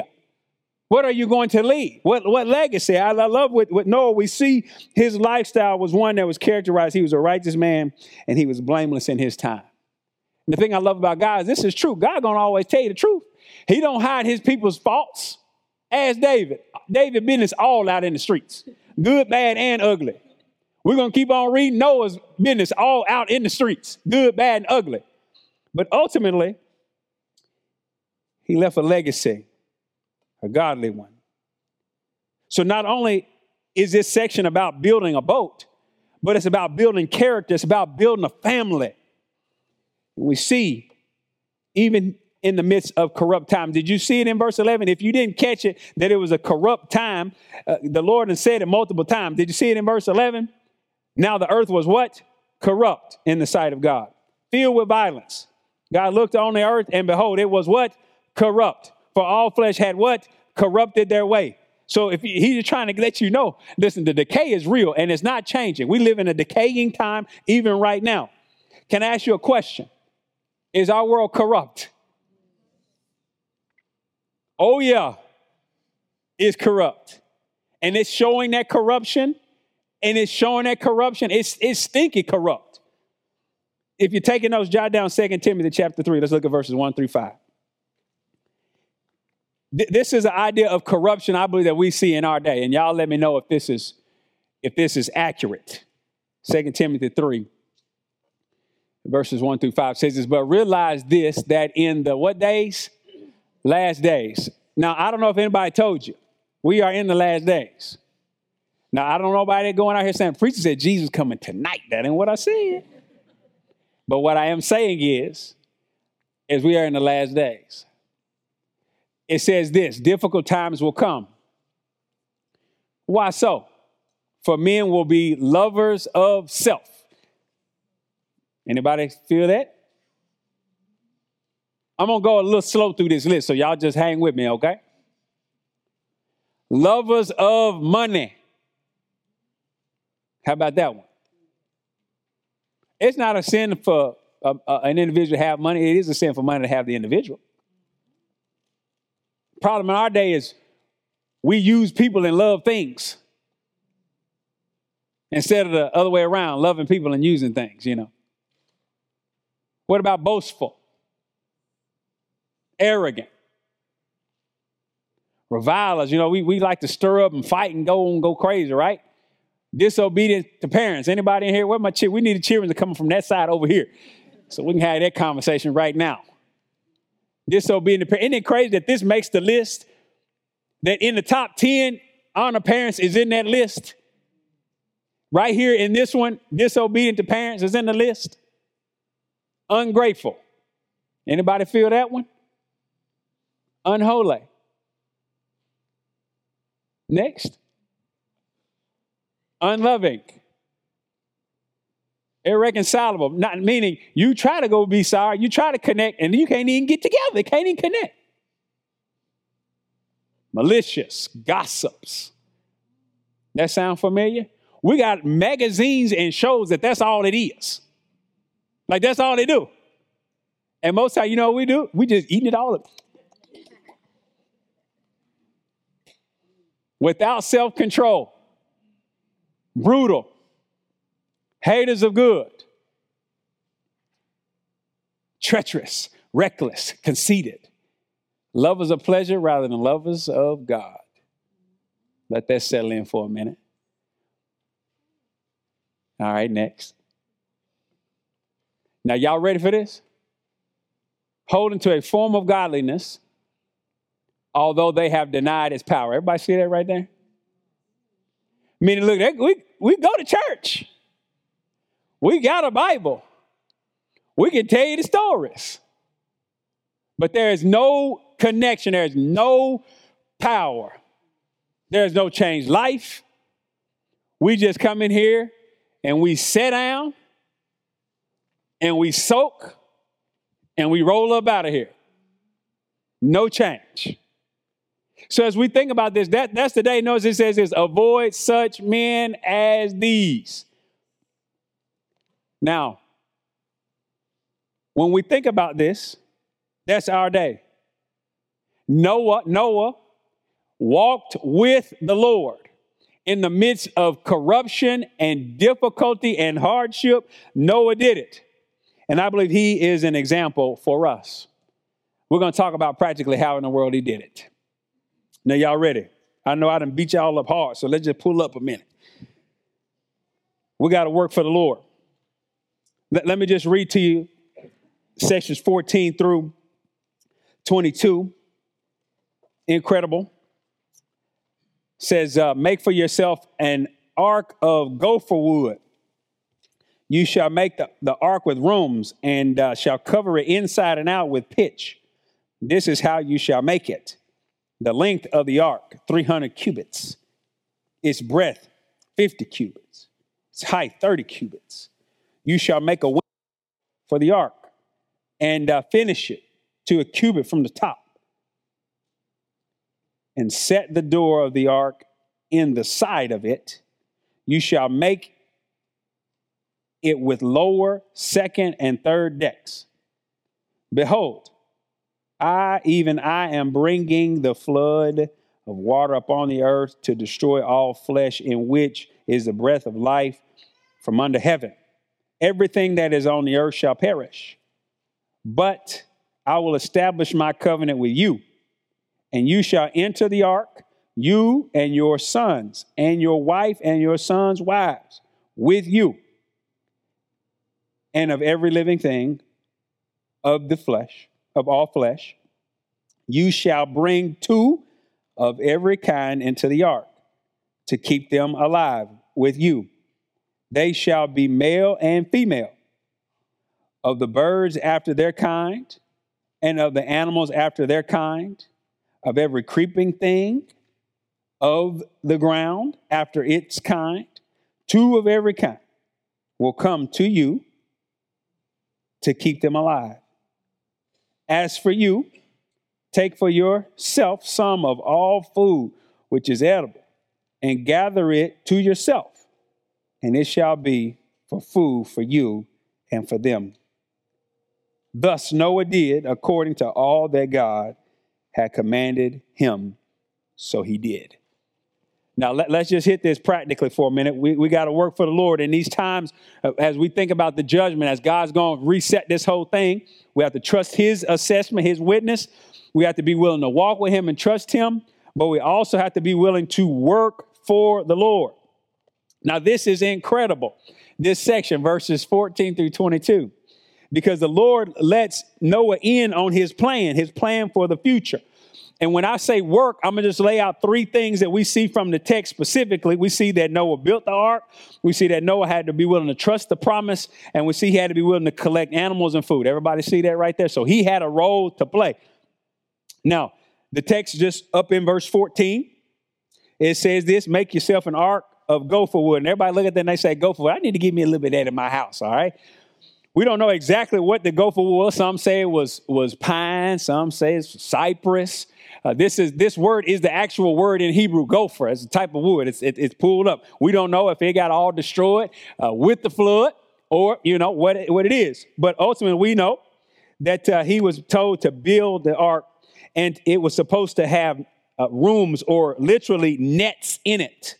What are you going to leave? What, what legacy? I, I love with, with Noah, we see his lifestyle was one that was characterized. He was a righteous man and he was blameless in his time. And the thing I love about God is this is true. God gonna always tell you the truth. He don't hide his people's faults. As David. David business all out in the streets. Good, bad, and ugly. We're gonna keep on reading Noah's business all out in the streets. Good, bad, and ugly. But ultimately, he left a legacy a godly one. So not only is this section about building a boat, but it's about building character, it's about building a family. We see, even in the midst of corrupt time. Did you see it in verse 11? If you didn't catch it, that it was a corrupt time, uh, the Lord has said it multiple times. Did you see it in verse 11? Now the earth was what? Corrupt in the sight of God, filled with violence. God looked on the earth, and behold, it was what? Corrupt. For all flesh had what? Corrupted their way. So if he's trying to let you know, listen, the decay is real and it's not changing. We live in a decaying time even right now. Can I ask you a question? Is our world corrupt? Oh yeah, it's corrupt. And it's showing that corruption, and it's showing that corruption. It's it's stinky corrupt. If you're taking those, jot down 2 Timothy chapter 3. Let's look at verses 1 through 5 this is an idea of corruption I believe that we see in our day. And y'all let me know if this is if this is accurate. Second Timothy 3, verses 1 through 5 says this, but realize this that in the what days? Last days. Now, I don't know if anybody told you, we are in the last days. Now, I don't know about going out here saying, preacher said Jesus coming tonight. That ain't what I said. But what I am saying is, is we are in the last days it says this difficult times will come. Why so? For men will be lovers of self. Anybody feel that? I'm gonna go a little slow through this list, so y'all just hang with me, okay? Lovers of money. How about that one? It's not a sin for a, a, an individual to have money. It is a sin for money to have the individual problem in our day is we use people and love things instead of the other way around, loving people and using things, you know. What about boastful? Arrogant. Revilers, you know, we, we like to stir up and fight and go and go crazy, right? Disobedient to parents. Anybody in here? Where my cheer? We need the children to come from that side over here. So we can have that conversation right now disobedient parents. Isn't it crazy that this makes the list? That in the top 10, honor parents is in that list? Right here in this one, disobedient to parents is in the list. Ungrateful. Anybody feel that one? Unholy. Next. Unloving. Irreconcilable, not meaning you try to go be sorry, you try to connect, and you can't even get together. They can't even connect. Malicious, gossips. That sound familiar? We got magazines and shows that that's all it is. Like that's all they do. And most time, you know what we do? We just eating it all up. Without self-control. Brutal. Haters of good. Treacherous, reckless, conceited. Lovers of pleasure rather than lovers of God. Let that settle in for a minute. All right, next. Now, y'all ready for this? Holding to a form of godliness, although they have denied its power. Everybody see that right there? Meaning, look, we, we go to church. We got a Bible. We can tell you the stories. But there is no connection, there is no power, there's no changed life. We just come in here and we sit down and we soak and we roll up out of here. No change. So as we think about this, that, that's the day notice it says is avoid such men as these. Now, when we think about this, that's our day. Noah, Noah walked with the Lord in the midst of corruption and difficulty and hardship. Noah did it. And I believe he is an example for us. We're going to talk about practically how in the world he did it. Now, y'all ready? I know I done beat y'all up hard, so let's just pull up a minute. We got to work for the Lord. Let, let me just read to you sections 14 through 22. Incredible. Says, uh, make for yourself an ark of gopher wood. You shall make the, the ark with rooms and uh, shall cover it inside and out with pitch. This is how you shall make it. The length of the ark, 300 cubits. Its breadth, 50 cubits. Its height, 30 cubits you shall make a way for the ark and uh, finish it to a cubit from the top. And set the door of the ark in the side of it. You shall make it with lower, second, and third decks. Behold, I, even I, am bringing the flood of water upon the earth to destroy all flesh, in which is the breath of life from under heaven everything that is on the earth shall perish. But I will establish my covenant with you, and you shall enter the ark, you and your sons, and your wife and your sons' wives, with you, and of every living thing of the flesh, of all flesh. You shall bring two of every kind into the ark to keep them alive with you they shall be male and female, of the birds after their kind, and of the animals after their kind, of every creeping thing of the ground after its kind, two of every kind will come to you to keep them alive. As for you, take for yourself some of all food which is edible, and gather it to yourself and it shall be for food for you and for them. Thus Noah did according to all that God had commanded him, so he did. Now, let, us just hit this practically for a minute. We, we got to work for the Lord. In these times, uh, as we think about the judgment, as God's going to reset this whole thing, we have to trust His assessment, His witness. We have to be willing to walk with Him and trust Him, but we also have to be willing to work for the Lord. Now, this is incredible, this section, verses 14 through 22, because the Lord lets Noah in on his plan, his plan for the future. And when I say work, I'm going to just lay out three things that we see from the text specifically. We see that Noah built the ark. We see that Noah had to be willing to trust the promise. And we see he had to be willing to collect animals and food. Everybody see that right there? So he had a role to play. Now, the text just up in verse 14, it says this make yourself an ark of gopher wood. And everybody look at that and they say, gopher wood, I need to give me a little bit of that in my house, all right? We don't know exactly what the gopher wood was. Some say it was, was pine, some say it's cypress. Uh, this is this word is the actual word in Hebrew, gopher. It's a type of wood. It's it, it's pulled up. We don't know if it got all destroyed uh, with the flood or you know what it, what it is. But ultimately, we know that uh, he was told to build the ark, and it was supposed to have uh, rooms or literally nets in it.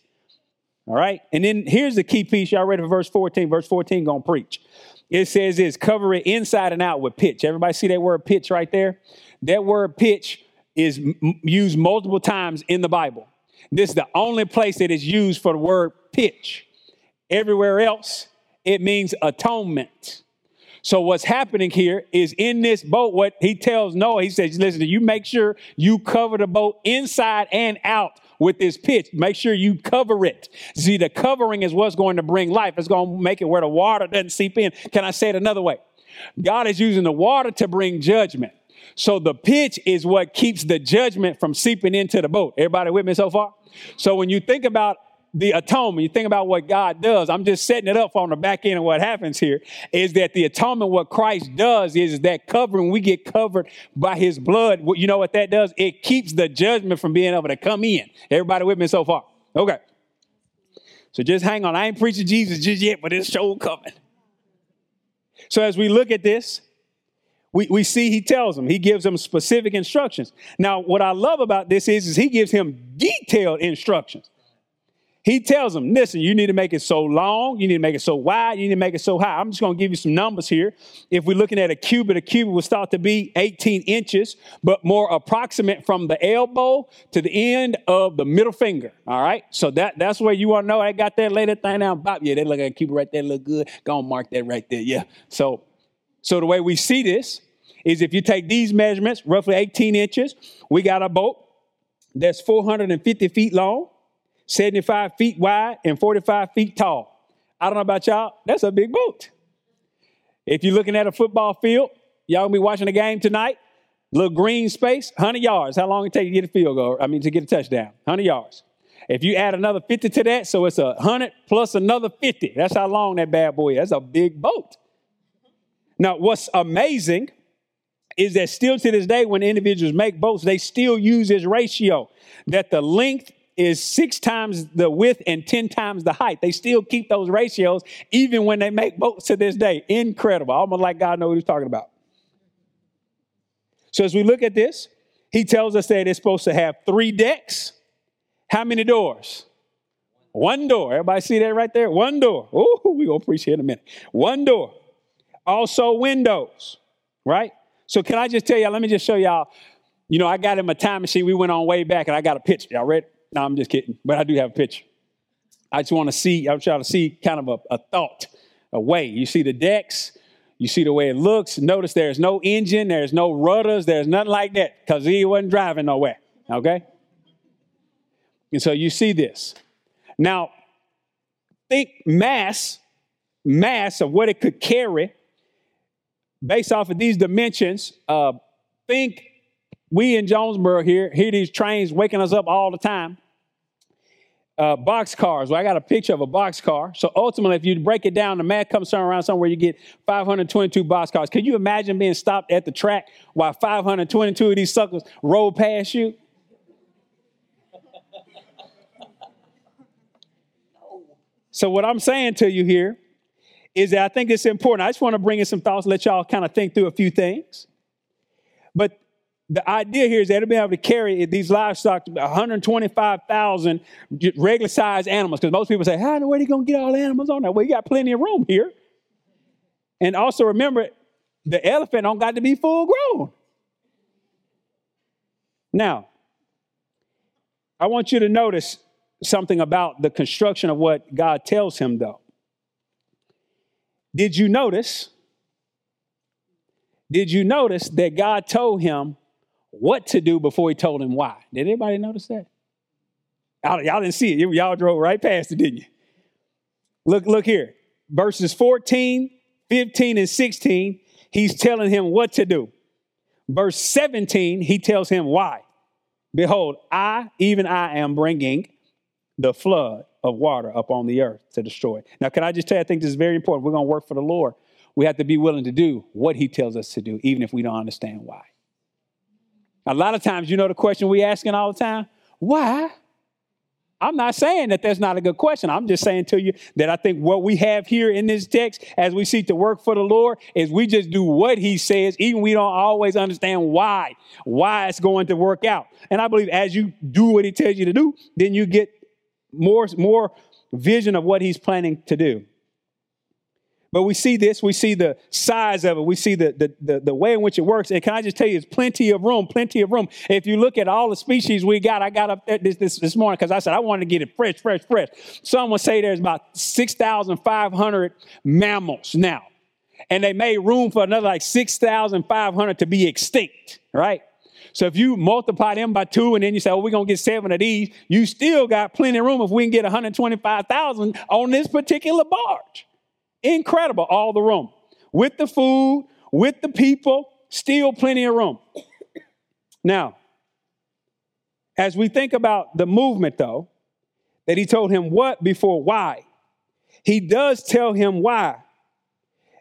All right, and then here's the key piece. Y'all ready for verse 14? Verse 14 gonna preach. It says is cover it inside and out with pitch. Everybody see that word pitch right there? That word pitch is m- used multiple times in the Bible. This is the only place that is used for the word pitch. Everywhere else, it means atonement. So what's happening here is in this boat, what he tells Noah, he says, listen, you make sure you cover the boat inside and out with this pitch. Make sure you cover it. See, the covering is what's going to bring life. It's going to make it where the water doesn't seep in. Can I say it another way? God is using the water to bring judgment. So the pitch is what keeps the judgment from seeping into the boat. Everybody with me so far? So when you think about the atonement, you think about what God does. I'm just setting it up on the back end of what happens here is that the atonement, what Christ does is that covering, we get covered by his blood. You know what that does? It keeps the judgment from being able to come in. Everybody with me so far? Okay. So just hang on. I ain't preaching Jesus just yet, but it's show coming. So as we look at this, we, we see he tells them, he gives them specific instructions. Now, what I love about this is, is he gives him detailed instructions. He tells them, listen, you need to make it so long, you need to make it so wide, you need to make it so high. I'm just going to give you some numbers here. If we're looking at a cubit, a cubit was thought to be 18 inches, but more approximate from the elbow to the end of the middle finger. All right. So that, that's where you want to know. I got that later thing down. Bob, yeah, they look at a cubit right there, look good. Go and mark that right there. Yeah. So, so the way we see this is if you take these measurements, roughly 18 inches, we got a boat that's 450 feet long 75 feet wide and 45 feet tall. I don't know about y'all, that's a big boat. If you're looking at a football field, y'all gonna be watching a game tonight, little green space, 100 yards. How long it take to get a field goal? I mean, to get a touchdown, 100 yards. If you add another 50 to that, so it's a 100 plus another 50. That's how long that bad boy is. That's a big boat. Now, what's amazing is that still to this day, when individuals make boats, they still use this ratio that the length is six times the width and 10 times the height. They still keep those ratios even when they make boats to this day. Incredible. Almost like God knows what he's talking about. So as we look at this, he tells us that it's supposed to have three decks. How many doors? One door. Everybody see that right there? One door. Oh, we're going to preach here in a minute. One door. Also windows, right? So can I just tell y'all, let me just show y'all. You know, I got in my time machine. We went on way back and I got a picture. Y'all ready? No, I'm just kidding. But I do have a picture. I just want to see, I'm trying to see kind of a, a thought, a way. You see the decks, you see the way it looks. Notice there's no engine, there's no rudders, there's nothing like that because he wasn't driving nowhere. Okay? And so you see this. Now, think mass, mass of what it could carry based off of these dimensions. Uh, think we in Jonesboro here hear these trains waking us up all the time uh, box cars. Well, I got a picture of a box car. So ultimately, if you break it down, the math comes around somewhere you get 522 box cars. Can you imagine being stopped at the track while 522 of these suckers roll past you? So what I'm saying to you here is that I think it's important. I just want to bring in some thoughts, let y'all kind of think through a few things. But the idea here is that they'll be able to carry these livestock 125,000 regular sized animals. Because most people say, How in the way are you going to get all the animals on there? Well, you got plenty of room here. And also remember, the elephant don't got to be full grown. Now, I want you to notice something about the construction of what God tells him, though. Did you notice? Did you notice that God told him what to do before he told him why. Did anybody notice that? Y'all, didn't see it. Y'all drove right past it, didn't you? Look, look here. Verses 14, 15, and 16, he's telling him what to do. Verse 17, he tells him why. Behold, I, even I, am bringing the flood of water upon the earth to destroy. Now, can I just tell you, I think this is very important. We're going to work for the Lord. We have to be willing to do what He tells us to do, even if we don't understand why. A lot of times, you know the question we asking all the time? Why? I'm not saying that that's not a good question. I'm just saying to you that I think what we have here in this text as we seek to work for the Lord is we just do what he says, even we don't always understand why, why it's going to work out. And I believe as you do what he tells you to do, then you get more, more vision of what he's planning to do. But we see this, we see the size of it, we see the, the, the, the, way in which it works. And can I just tell you, it's plenty of room, plenty of room. If you look at all the species we got, I got up this, this, this morning because I said I wanted to get it fresh, fresh, fresh. Some would say there's about 6,500 mammals now. And they made room for another like 6,500 to be extinct, right? So if you multiply them by two and then you say, oh, we're going to get seven of these, you still got plenty of room if we can get 125,000 on this particular barge. Incredible, all the room. With the food, with the people, still plenty of room. Now, as we think about the movement, though, that he told him what before why, he does tell him why.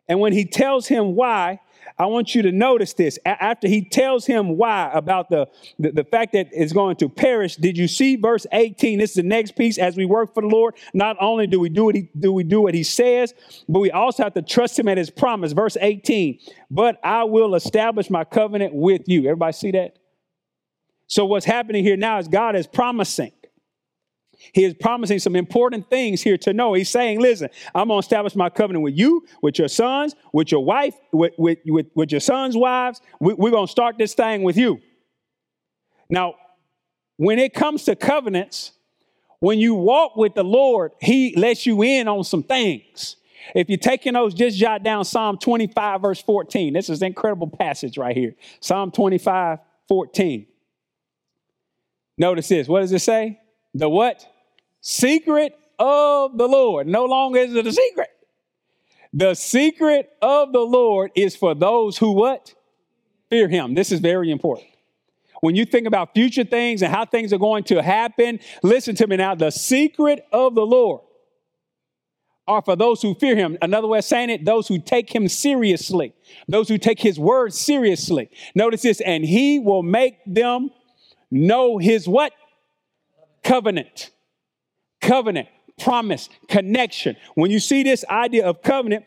And when he tells him why, I want you to notice this. A- after he tells him why about the, the, the fact that it's going to perish, did you see verse 18? This is the next piece as we work for the Lord. Not only do we do what he, do we do what he says, but we also have to trust him at his promise. Verse 18, but I will establish my covenant with you. Everybody see that? So what's happening here now is God is promising he is promising some important things here to Noah. He's saying, listen, I'm going to establish my covenant with you, with your sons, with your wife, with, with, with, with your sons' wives. We, we're going to start this thing with you. Now, when it comes to covenants, when you walk with the Lord, He lets you in on some things. If you're taking those, just jot down Psalm 25, verse 14. This is an incredible passage right here. Psalm 25, 14. Notice this. What does it say? The what? Secret of the Lord. No longer is it a secret. The secret of the Lord is for those who what? Fear him. This is very important. When you think about future things and how things are going to happen, listen to me now. The secret of the Lord are for those who fear him. Another way of saying it, those who take him seriously, those who take his word seriously. Notice this, and he will make them know his what? Covenant covenant, promise, connection. When you see this idea of covenant,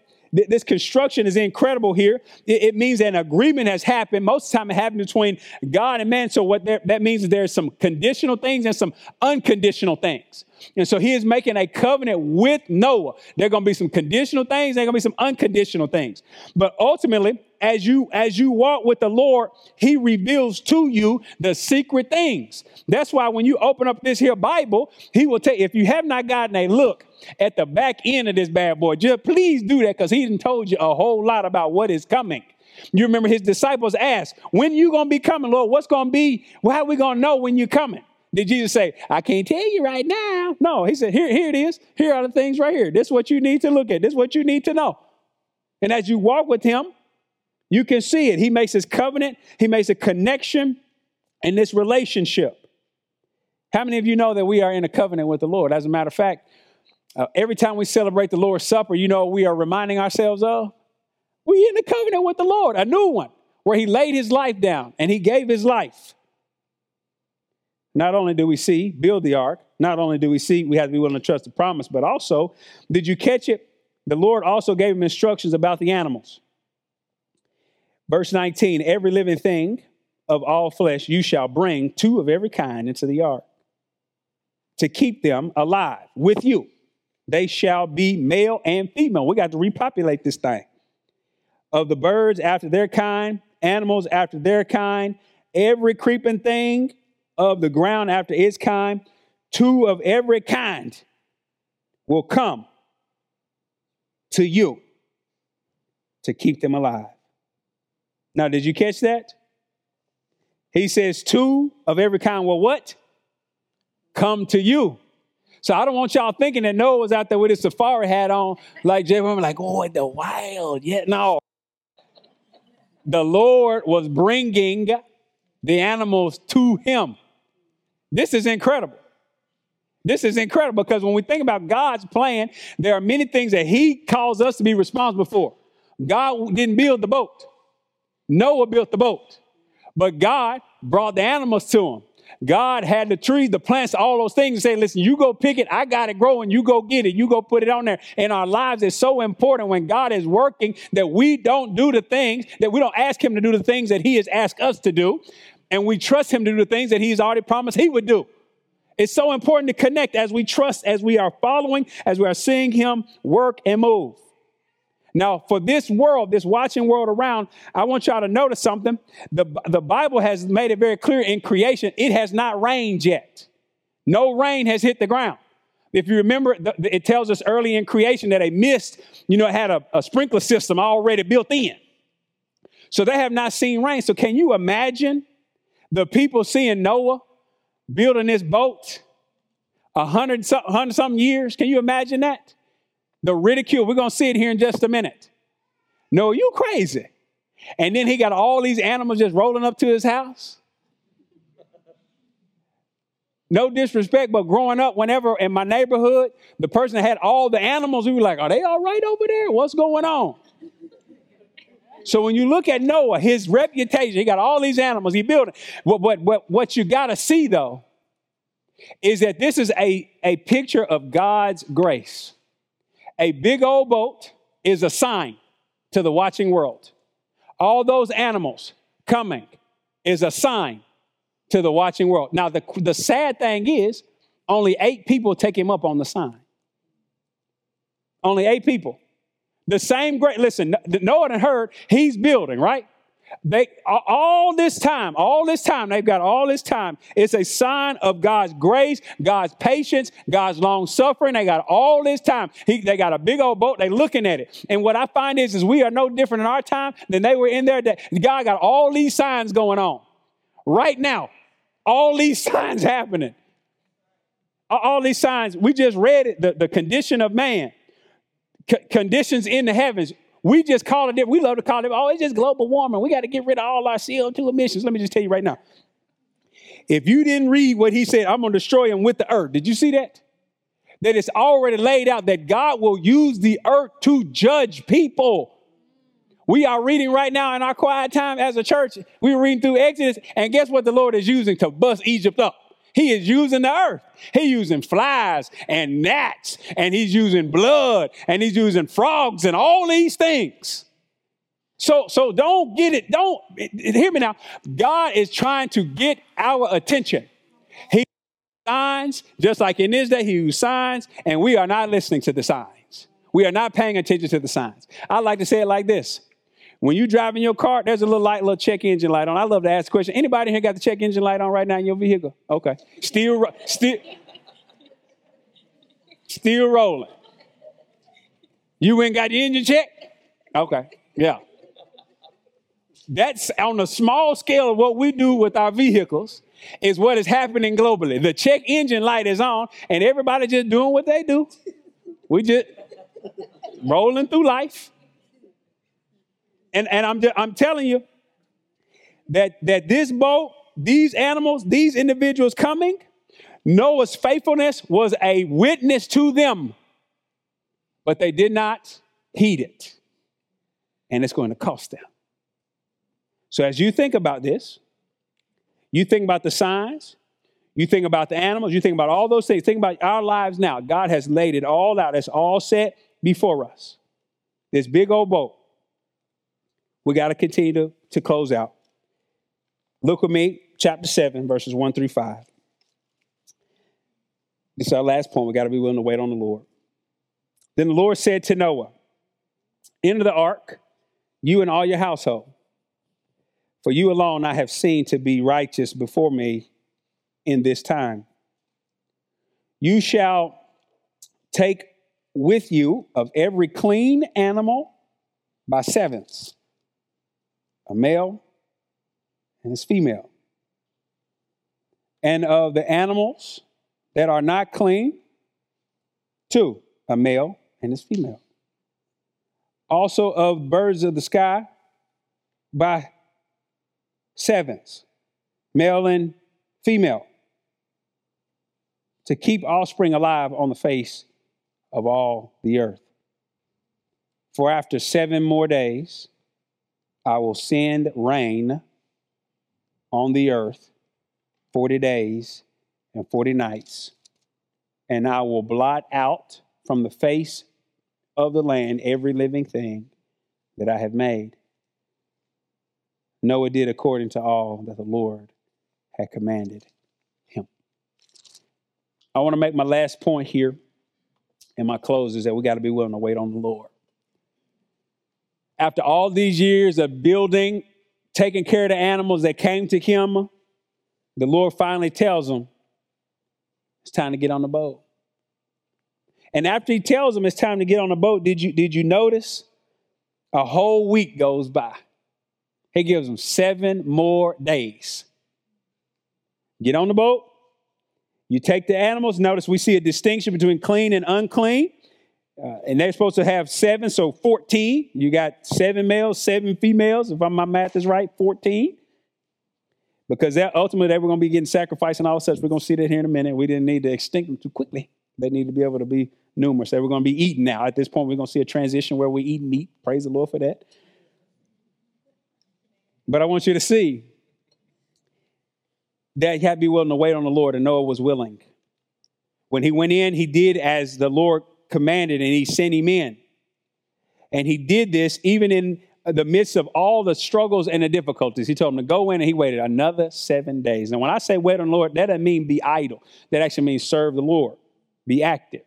this construction is incredible here. It, means an agreement has happened. Most of the time, it happens between God and man. So what that means is there's some conditional things and some unconditional things. And so he is making a covenant with Noah. There are going to be some conditional things, there are going to be some unconditional things. But ultimately, as you as you walk with the Lord, he reveals to you the secret things. That's why when you open up this here Bible, he will tell you if you have not gotten a look at the back end of this bad boy, just please do that because he didn't told you a whole lot about what is coming. You remember his disciples asked, When you gonna be coming, Lord? What's gonna be? Well, how are we gonna know when you're coming? Did Jesus say, I can't tell you right now? No, he said, here, here it is. Here are the things right here. This is what you need to look at. This is what you need to know. And as you walk with him, you can see it. He makes his covenant, he makes a connection in this relationship. How many of you know that we are in a covenant with the Lord? As a matter of fact, uh, every time we celebrate the Lord's Supper, you know we are reminding ourselves of? We're in a covenant with the Lord, a new one, where he laid his life down and he gave his life. Not only do we see build the ark, not only do we see we have to be willing to trust the promise, but also, did you catch it? The Lord also gave him instructions about the animals. Verse 19 Every living thing of all flesh you shall bring two of every kind into the ark to keep them alive with you. They shall be male and female. We got to repopulate this thing. Of the birds after their kind, animals after their kind, every creeping thing of the ground after its kind, two of every kind will come to you to keep them alive. Now, did you catch that? He says, two of every kind will what? Come to you. So I don't want y'all thinking that Noah was out there with his safari hat on, like Jay Women, like, oh, the wild. Yeah, no. The Lord was bringing the animals to him. This is incredible. This is incredible because when we think about God's plan, there are many things that He calls us to be responsible for. God didn't build the boat, Noah built the boat, but God brought the animals to him. God had the trees, the plants, all those things, say, listen, you go pick it, I got it growing, you go get it, you go put it on there. And our lives, is so important when God is working that we don't do the things, that we don't ask Him to do the things that He has asked us to do, and we trust Him to do the things that He's already promised He would do. It's so important to connect as we trust, as we are following, as we are seeing Him work and move. Now, for this world, this watching world around, I want y'all to notice something. The, the Bible has made it very clear in creation, it has not rained yet. No rain has hit the ground. If you remember, it tells us early in creation that a mist, you know, had a, a sprinkler system already built in. So they have not seen rain. So can you imagine the people seeing Noah building this boat a hundred something years? Can you imagine that? The ridicule. We're going to see it here in just a minute. No, you crazy. And then he got all these animals just rolling up to his house. No disrespect, but growing up, whenever in my neighborhood, the person that had all the animals, we were like, are they all right over there? What's going on? So when you look at Noah, his reputation, he got all these animals, he built it. What, what, what, what you got to see, though, is that this is a, a picture of God's grace. A big old boat is a sign to the watching world. All those animals coming is a sign to the watching world. Now, the, the sad thing is, only eight people take him up on the sign. Only eight people. The same great, listen, Noah had heard he's building, right? They all this time, all this time, they've got all this time. It's a sign of God's grace, God's patience, God's long suffering. They got all this time. He, they got a big old boat. They looking at it. And what I find is, is we are no different in our time than they were in their That God got all these signs going on right now. All these *laughs* signs happening. All these signs. We just read it. The, the condition of man. C- conditions in the heavens. We just call it, we love to call it, oh, it's just global warming. We got to get rid of all our CO2 emissions. Let me just tell you right now. If you didn't read what he said, I'm going to destroy him with the earth. Did you see that? That it's already laid out that God will use the earth to judge people. We are reading right now in our quiet time as a church. We're reading through Exodus, and guess what the Lord is using to bust Egypt up? He is using the earth. He's using flies and gnats, and he's using blood, and he's using frogs and all these things. So, so don't get it. Don't hear me now. God is trying to get our attention. He signs, just like in this day, he used signs, and we are not listening to the signs. We are not paying attention to the signs. I like to say it like this. When you drive in your car, there's a little light, little check engine light on. I love to ask a question. Anybody here got the check engine light on right now in your vehicle? Okay. Still, still, still rolling. You ain't got the engine check? Okay. Yeah. That's on a small scale of what we do with our vehicles is what is happening globally. The check engine light is on and everybody just doing what they do. We just rolling through life. And, and I'm, I'm telling you that, that this boat, these animals, these individuals coming, Noah's faithfulness was a witness to them, but they did not heed it. And it's going to cost them. So as you think about this, you think about the signs, you think about the animals, you think about all those things, think about our lives now. God has laid it all out, it's all set before us. This big old boat we got to continue to, close out. Look with me, chapter 7, verses 1 through 5. This is our last point. We got to be willing to wait on the Lord. Then the Lord said to Noah, Enter the ark, you and all your household. For you alone I have seen to be righteous before me in this time. You shall take with you of every clean animal by sevens a male and his female. And of the animals that are not clean, two, a male and his female. Also of birds of the sky by sevens, male and female. to keep offspring alive on the face of all the earth. For after seven more days, I will send rain on the earth 40 days and 40 nights, and I will blot out from the face of the land every living thing that I have made. Noah did according to all that the Lord had commanded him. I want to make my last point here, and my close is that we got to be willing to wait on the Lord. After all these years of building, taking care of the animals that came to him, the Lord finally tells them, it's time to get on the boat. And after he tells them it's time to get on the boat, did you, did you notice? A whole week goes by. He gives them seven more days. Get on the boat. You take the animals. Notice we see a distinction between clean and unclean. Uh, and they're supposed to have seven, so 14. You got seven males, seven females. If my math is right, 14. Because that, ultimately they were going to be getting sacrificed and all such. We're going to see that here in a minute. We didn't need to extinct them too quickly. They need to be able to be numerous. They were going to be eaten now. At this point, we're going to see a transition where we eat meat. Praise the Lord for that. But I want you to see that you had to be willing to wait on the Lord, and Noah was willing. When he went in, he did as the Lord commanded, and he sent him in. And he did this even in the midst of all the struggles and the difficulties. He told him to go in, and he waited another seven days. Now, when I say wait on the Lord, that doesn't mean be idle. That actually means serve the Lord, be active.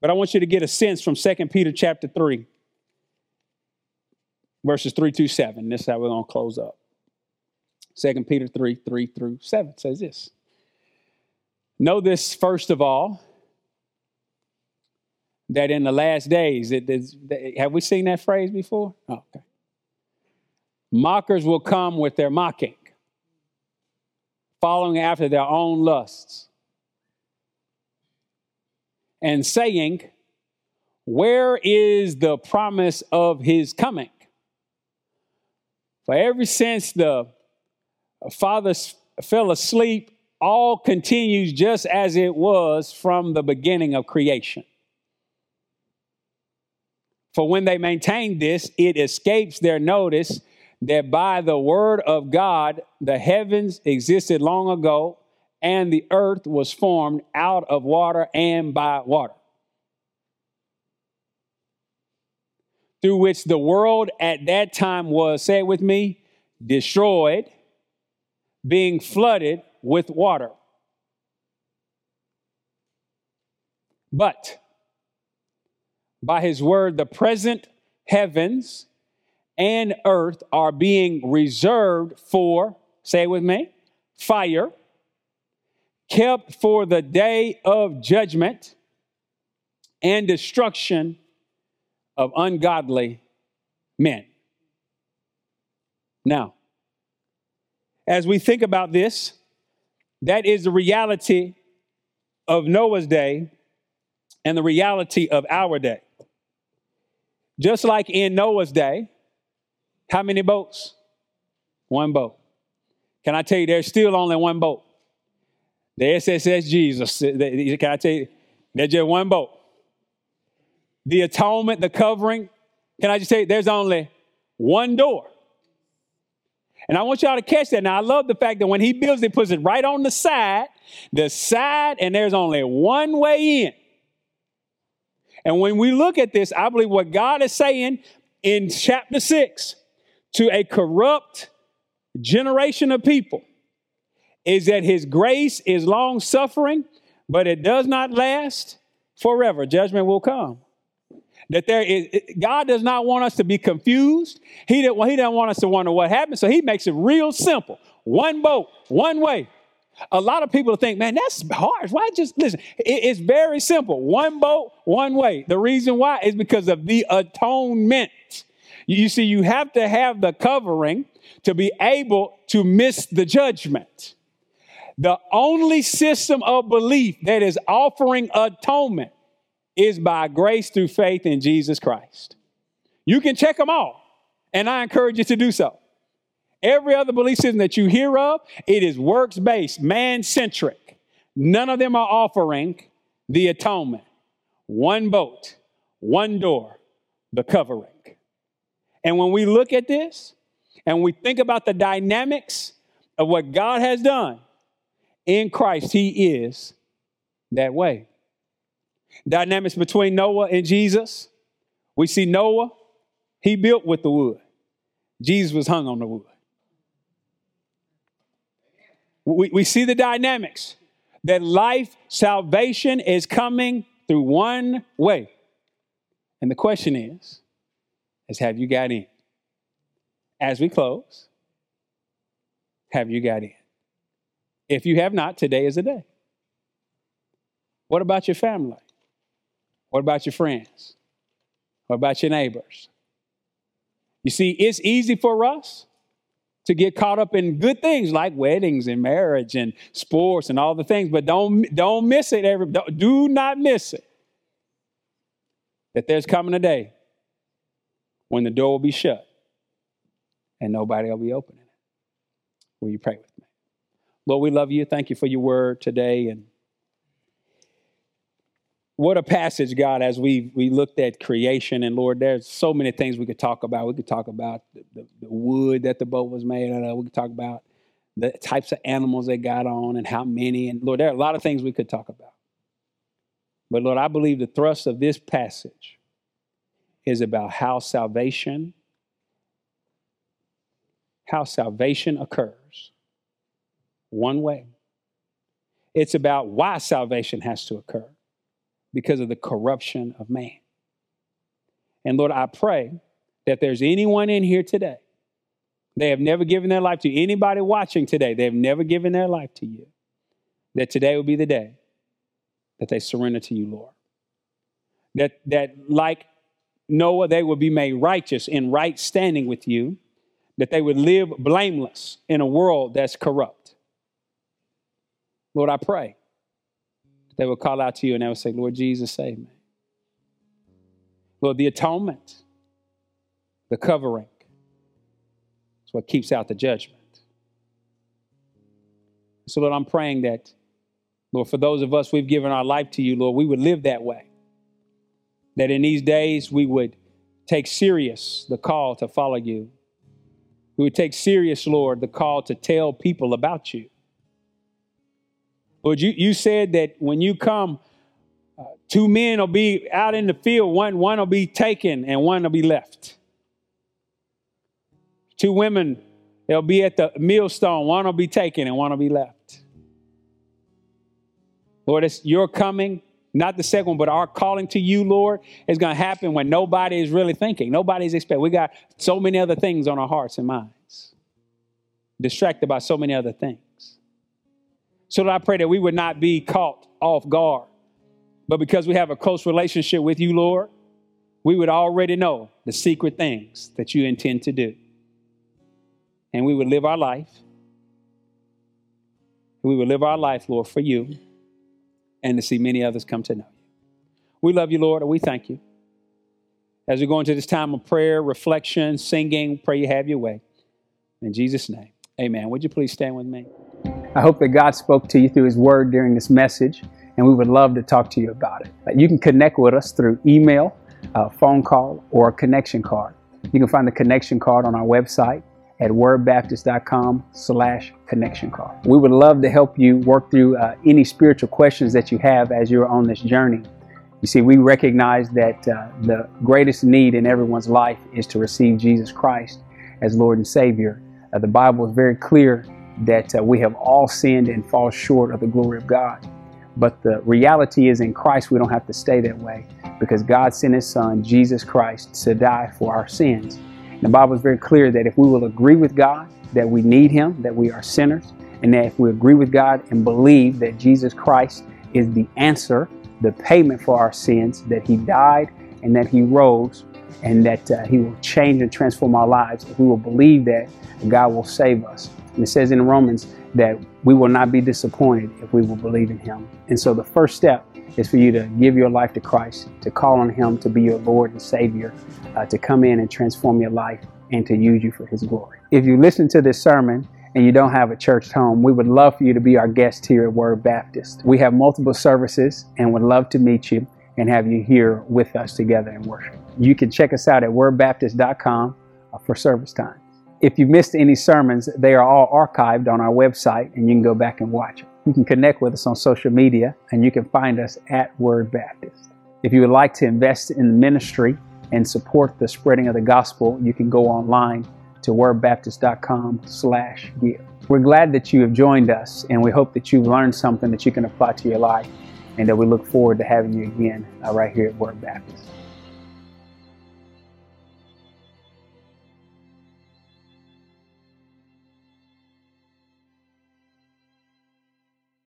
But I want you to get a sense from 2 Peter chapter 3, verses 3 to 7. This is how we're going to close up. 2 Peter 3, 3 through 7 says this. Know this first of all, that in the last days, it is, have we seen that phrase before? Oh, okay. Mockers will come with their mocking, following after their own lusts, and saying, Where is the promise of his coming? For ever since the father fell asleep, all continues just as it was from the beginning of creation. For when they maintain this, it escapes their notice that by the word of God, the heavens existed long ago, and the earth was formed out of water and by water. Through which the world at that time was, say it with me, destroyed, being flooded with water. But by his word, the present heavens and earth are being reserved for, say it with me, fire, kept for the day of judgment and destruction of ungodly men. Now, as we think about this, that is the reality of Noah's day and the reality of our day. Just like in Noah's day, how many boats? One boat. Can I tell you, there's still only one boat. The SSS Jesus. Eh, can I tell you, there's just one boat. The atonement, the covering. Can I just tell you, there's only one door. And I want y'all to catch that. Now, I love the fact that when he builds, it, he puts it right on the side, the side, and there's only one way in. And when we look at this, I believe what God is saying in chapter six to a corrupt generation of people is that his grace is long suffering, but it does not last forever. Judgment will come. That there is God does not want us to be confused. He didn't, he didn't want us to wonder what happened. So he makes it real simple. One boat, one way. A lot of people think, man, that's harsh. Why just listen? It, it's very simple. One boat, one way. The reason why is because of the atonement. You see, you have to have the covering to be able to miss the judgment. The only system of belief that is offering atonement is by grace through faith in Jesus Christ. You can check them all, and I encourage you to do so. Every other belief system that you hear of, it is works based, man centric. None of them are offering the atonement. One boat, one door, the covering. And when we look at this and we think about the dynamics of what God has done in Christ, He is that way. Dynamics between Noah and Jesus. We see Noah, he built with the wood. Jesus was hung on the wood. We, we see the dynamics that life, salvation is coming through one way. And the question is, is have you got in? As we close, have you got in? If you have not, today is the day. What about your family? What about your friends? What about your neighbors? You see, it's easy for us to get caught up in good things like weddings and marriage and sports and all the things, but don't don't miss it. Every do not miss it. That there's coming a day when the door will be shut and nobody will be opening it. Will you pray with me? Lord, we love you. Thank you for your word today and what a passage, God, as we we looked at creation. And Lord, there's so many things we could talk about. We could talk about the, the, the wood that the boat was made out of. We could talk about the types of animals they got on and how many. And Lord, there are a lot of things we could talk about. But Lord, I believe the thrust of this passage is about how salvation, how salvation occurs. One way. It's about why salvation has to occur because of the corruption of man. And Lord, I pray that there's anyone in here today, they have never given their life to. Anybody watching today, they have never given their life to you. That today will be the day that they surrender to you, Lord. That, that like Noah, they will be made righteous in right standing with you, that they would live blameless in a world that's corrupt. Lord, I pray they will call out to you and they will say, Lord Jesus, save me. Lord, the atonement, the covering, is what keeps out the judgment. So, Lord, I'm praying that, Lord, for those of us we've given our life to you, Lord, we would live that way. That in these days we would take serious the call to follow you. We would take serious, Lord, the call to tell people about you. Lord, you, you said that when you come, uh, two men will be out in the field, one, one will be taken and one will be left. Two women, they'll be at the millstone, one will be taken and one will be left. Lord, it's your coming, not the second one, but our calling to you, Lord, is going to happen when nobody is really thinking. Nobody's expecting. We got so many other things on our hearts and minds, distracted by so many other things. So Lord, I pray that we would not be caught off guard. But because we have a close relationship with you, Lord, we would already know the secret things that you intend to do. And we would live our life. We would live our life, Lord, for you and to see many others come to know you. We love you, Lord, and we thank you. As we go into this time of prayer, reflection, singing, pray you have your way. In Jesus' name, amen. Would you please stand with me? I hope that God spoke to you through His Word during this message, and we would love to talk to you about it. You can connect with us through email, uh, phone call, or a connection card. You can find the connection card on our website at wordbaptist.com slash connection card. We would love to help you work through uh, any spiritual questions that you have as you're on this journey. You see, we recognize that uh, the greatest need in everyone's life is to receive Jesus Christ as Lord and Savior. Uh, the Bible is very clear that uh, we have all sinned and fall short of the glory of God. But the reality is in Christ, we don't have to stay that way because God sent His Son, Jesus Christ, to die for our sins. And the Bible is very clear that if we will agree with God that we need Him, that we are sinners, and that if we agree with God and believe that Jesus Christ is the answer, the payment for our sins, that He died and that He rose, and that uh, He will change and transform our lives, if we will believe that, God will save us. And it says in Romans that we will not be disappointed if we will believe in Him. And so the first step is for you to give your life to Christ, to call on Him to be your Lord and Savior, uh, to come in and transform your life and to use you for His glory. If you listen to this sermon and you don't have a church home, we would love for you to be our guest here at Word Baptist. We have multiple services and would love to meet you and have you here with us together in worship. You can check us out at wordbaptist.com for service times. If you missed any sermons, they are all archived on our website and you can go back and watch them. You can connect with us on social media and you can find us at Word Baptist. If you would like to invest in the ministry and support the spreading of the gospel, you can go online to wordbaptist.com slash give. We're glad that you have joined us and we hope that you've learned something that you can apply to your life and that we look forward to having you again uh, right here at Word Baptist.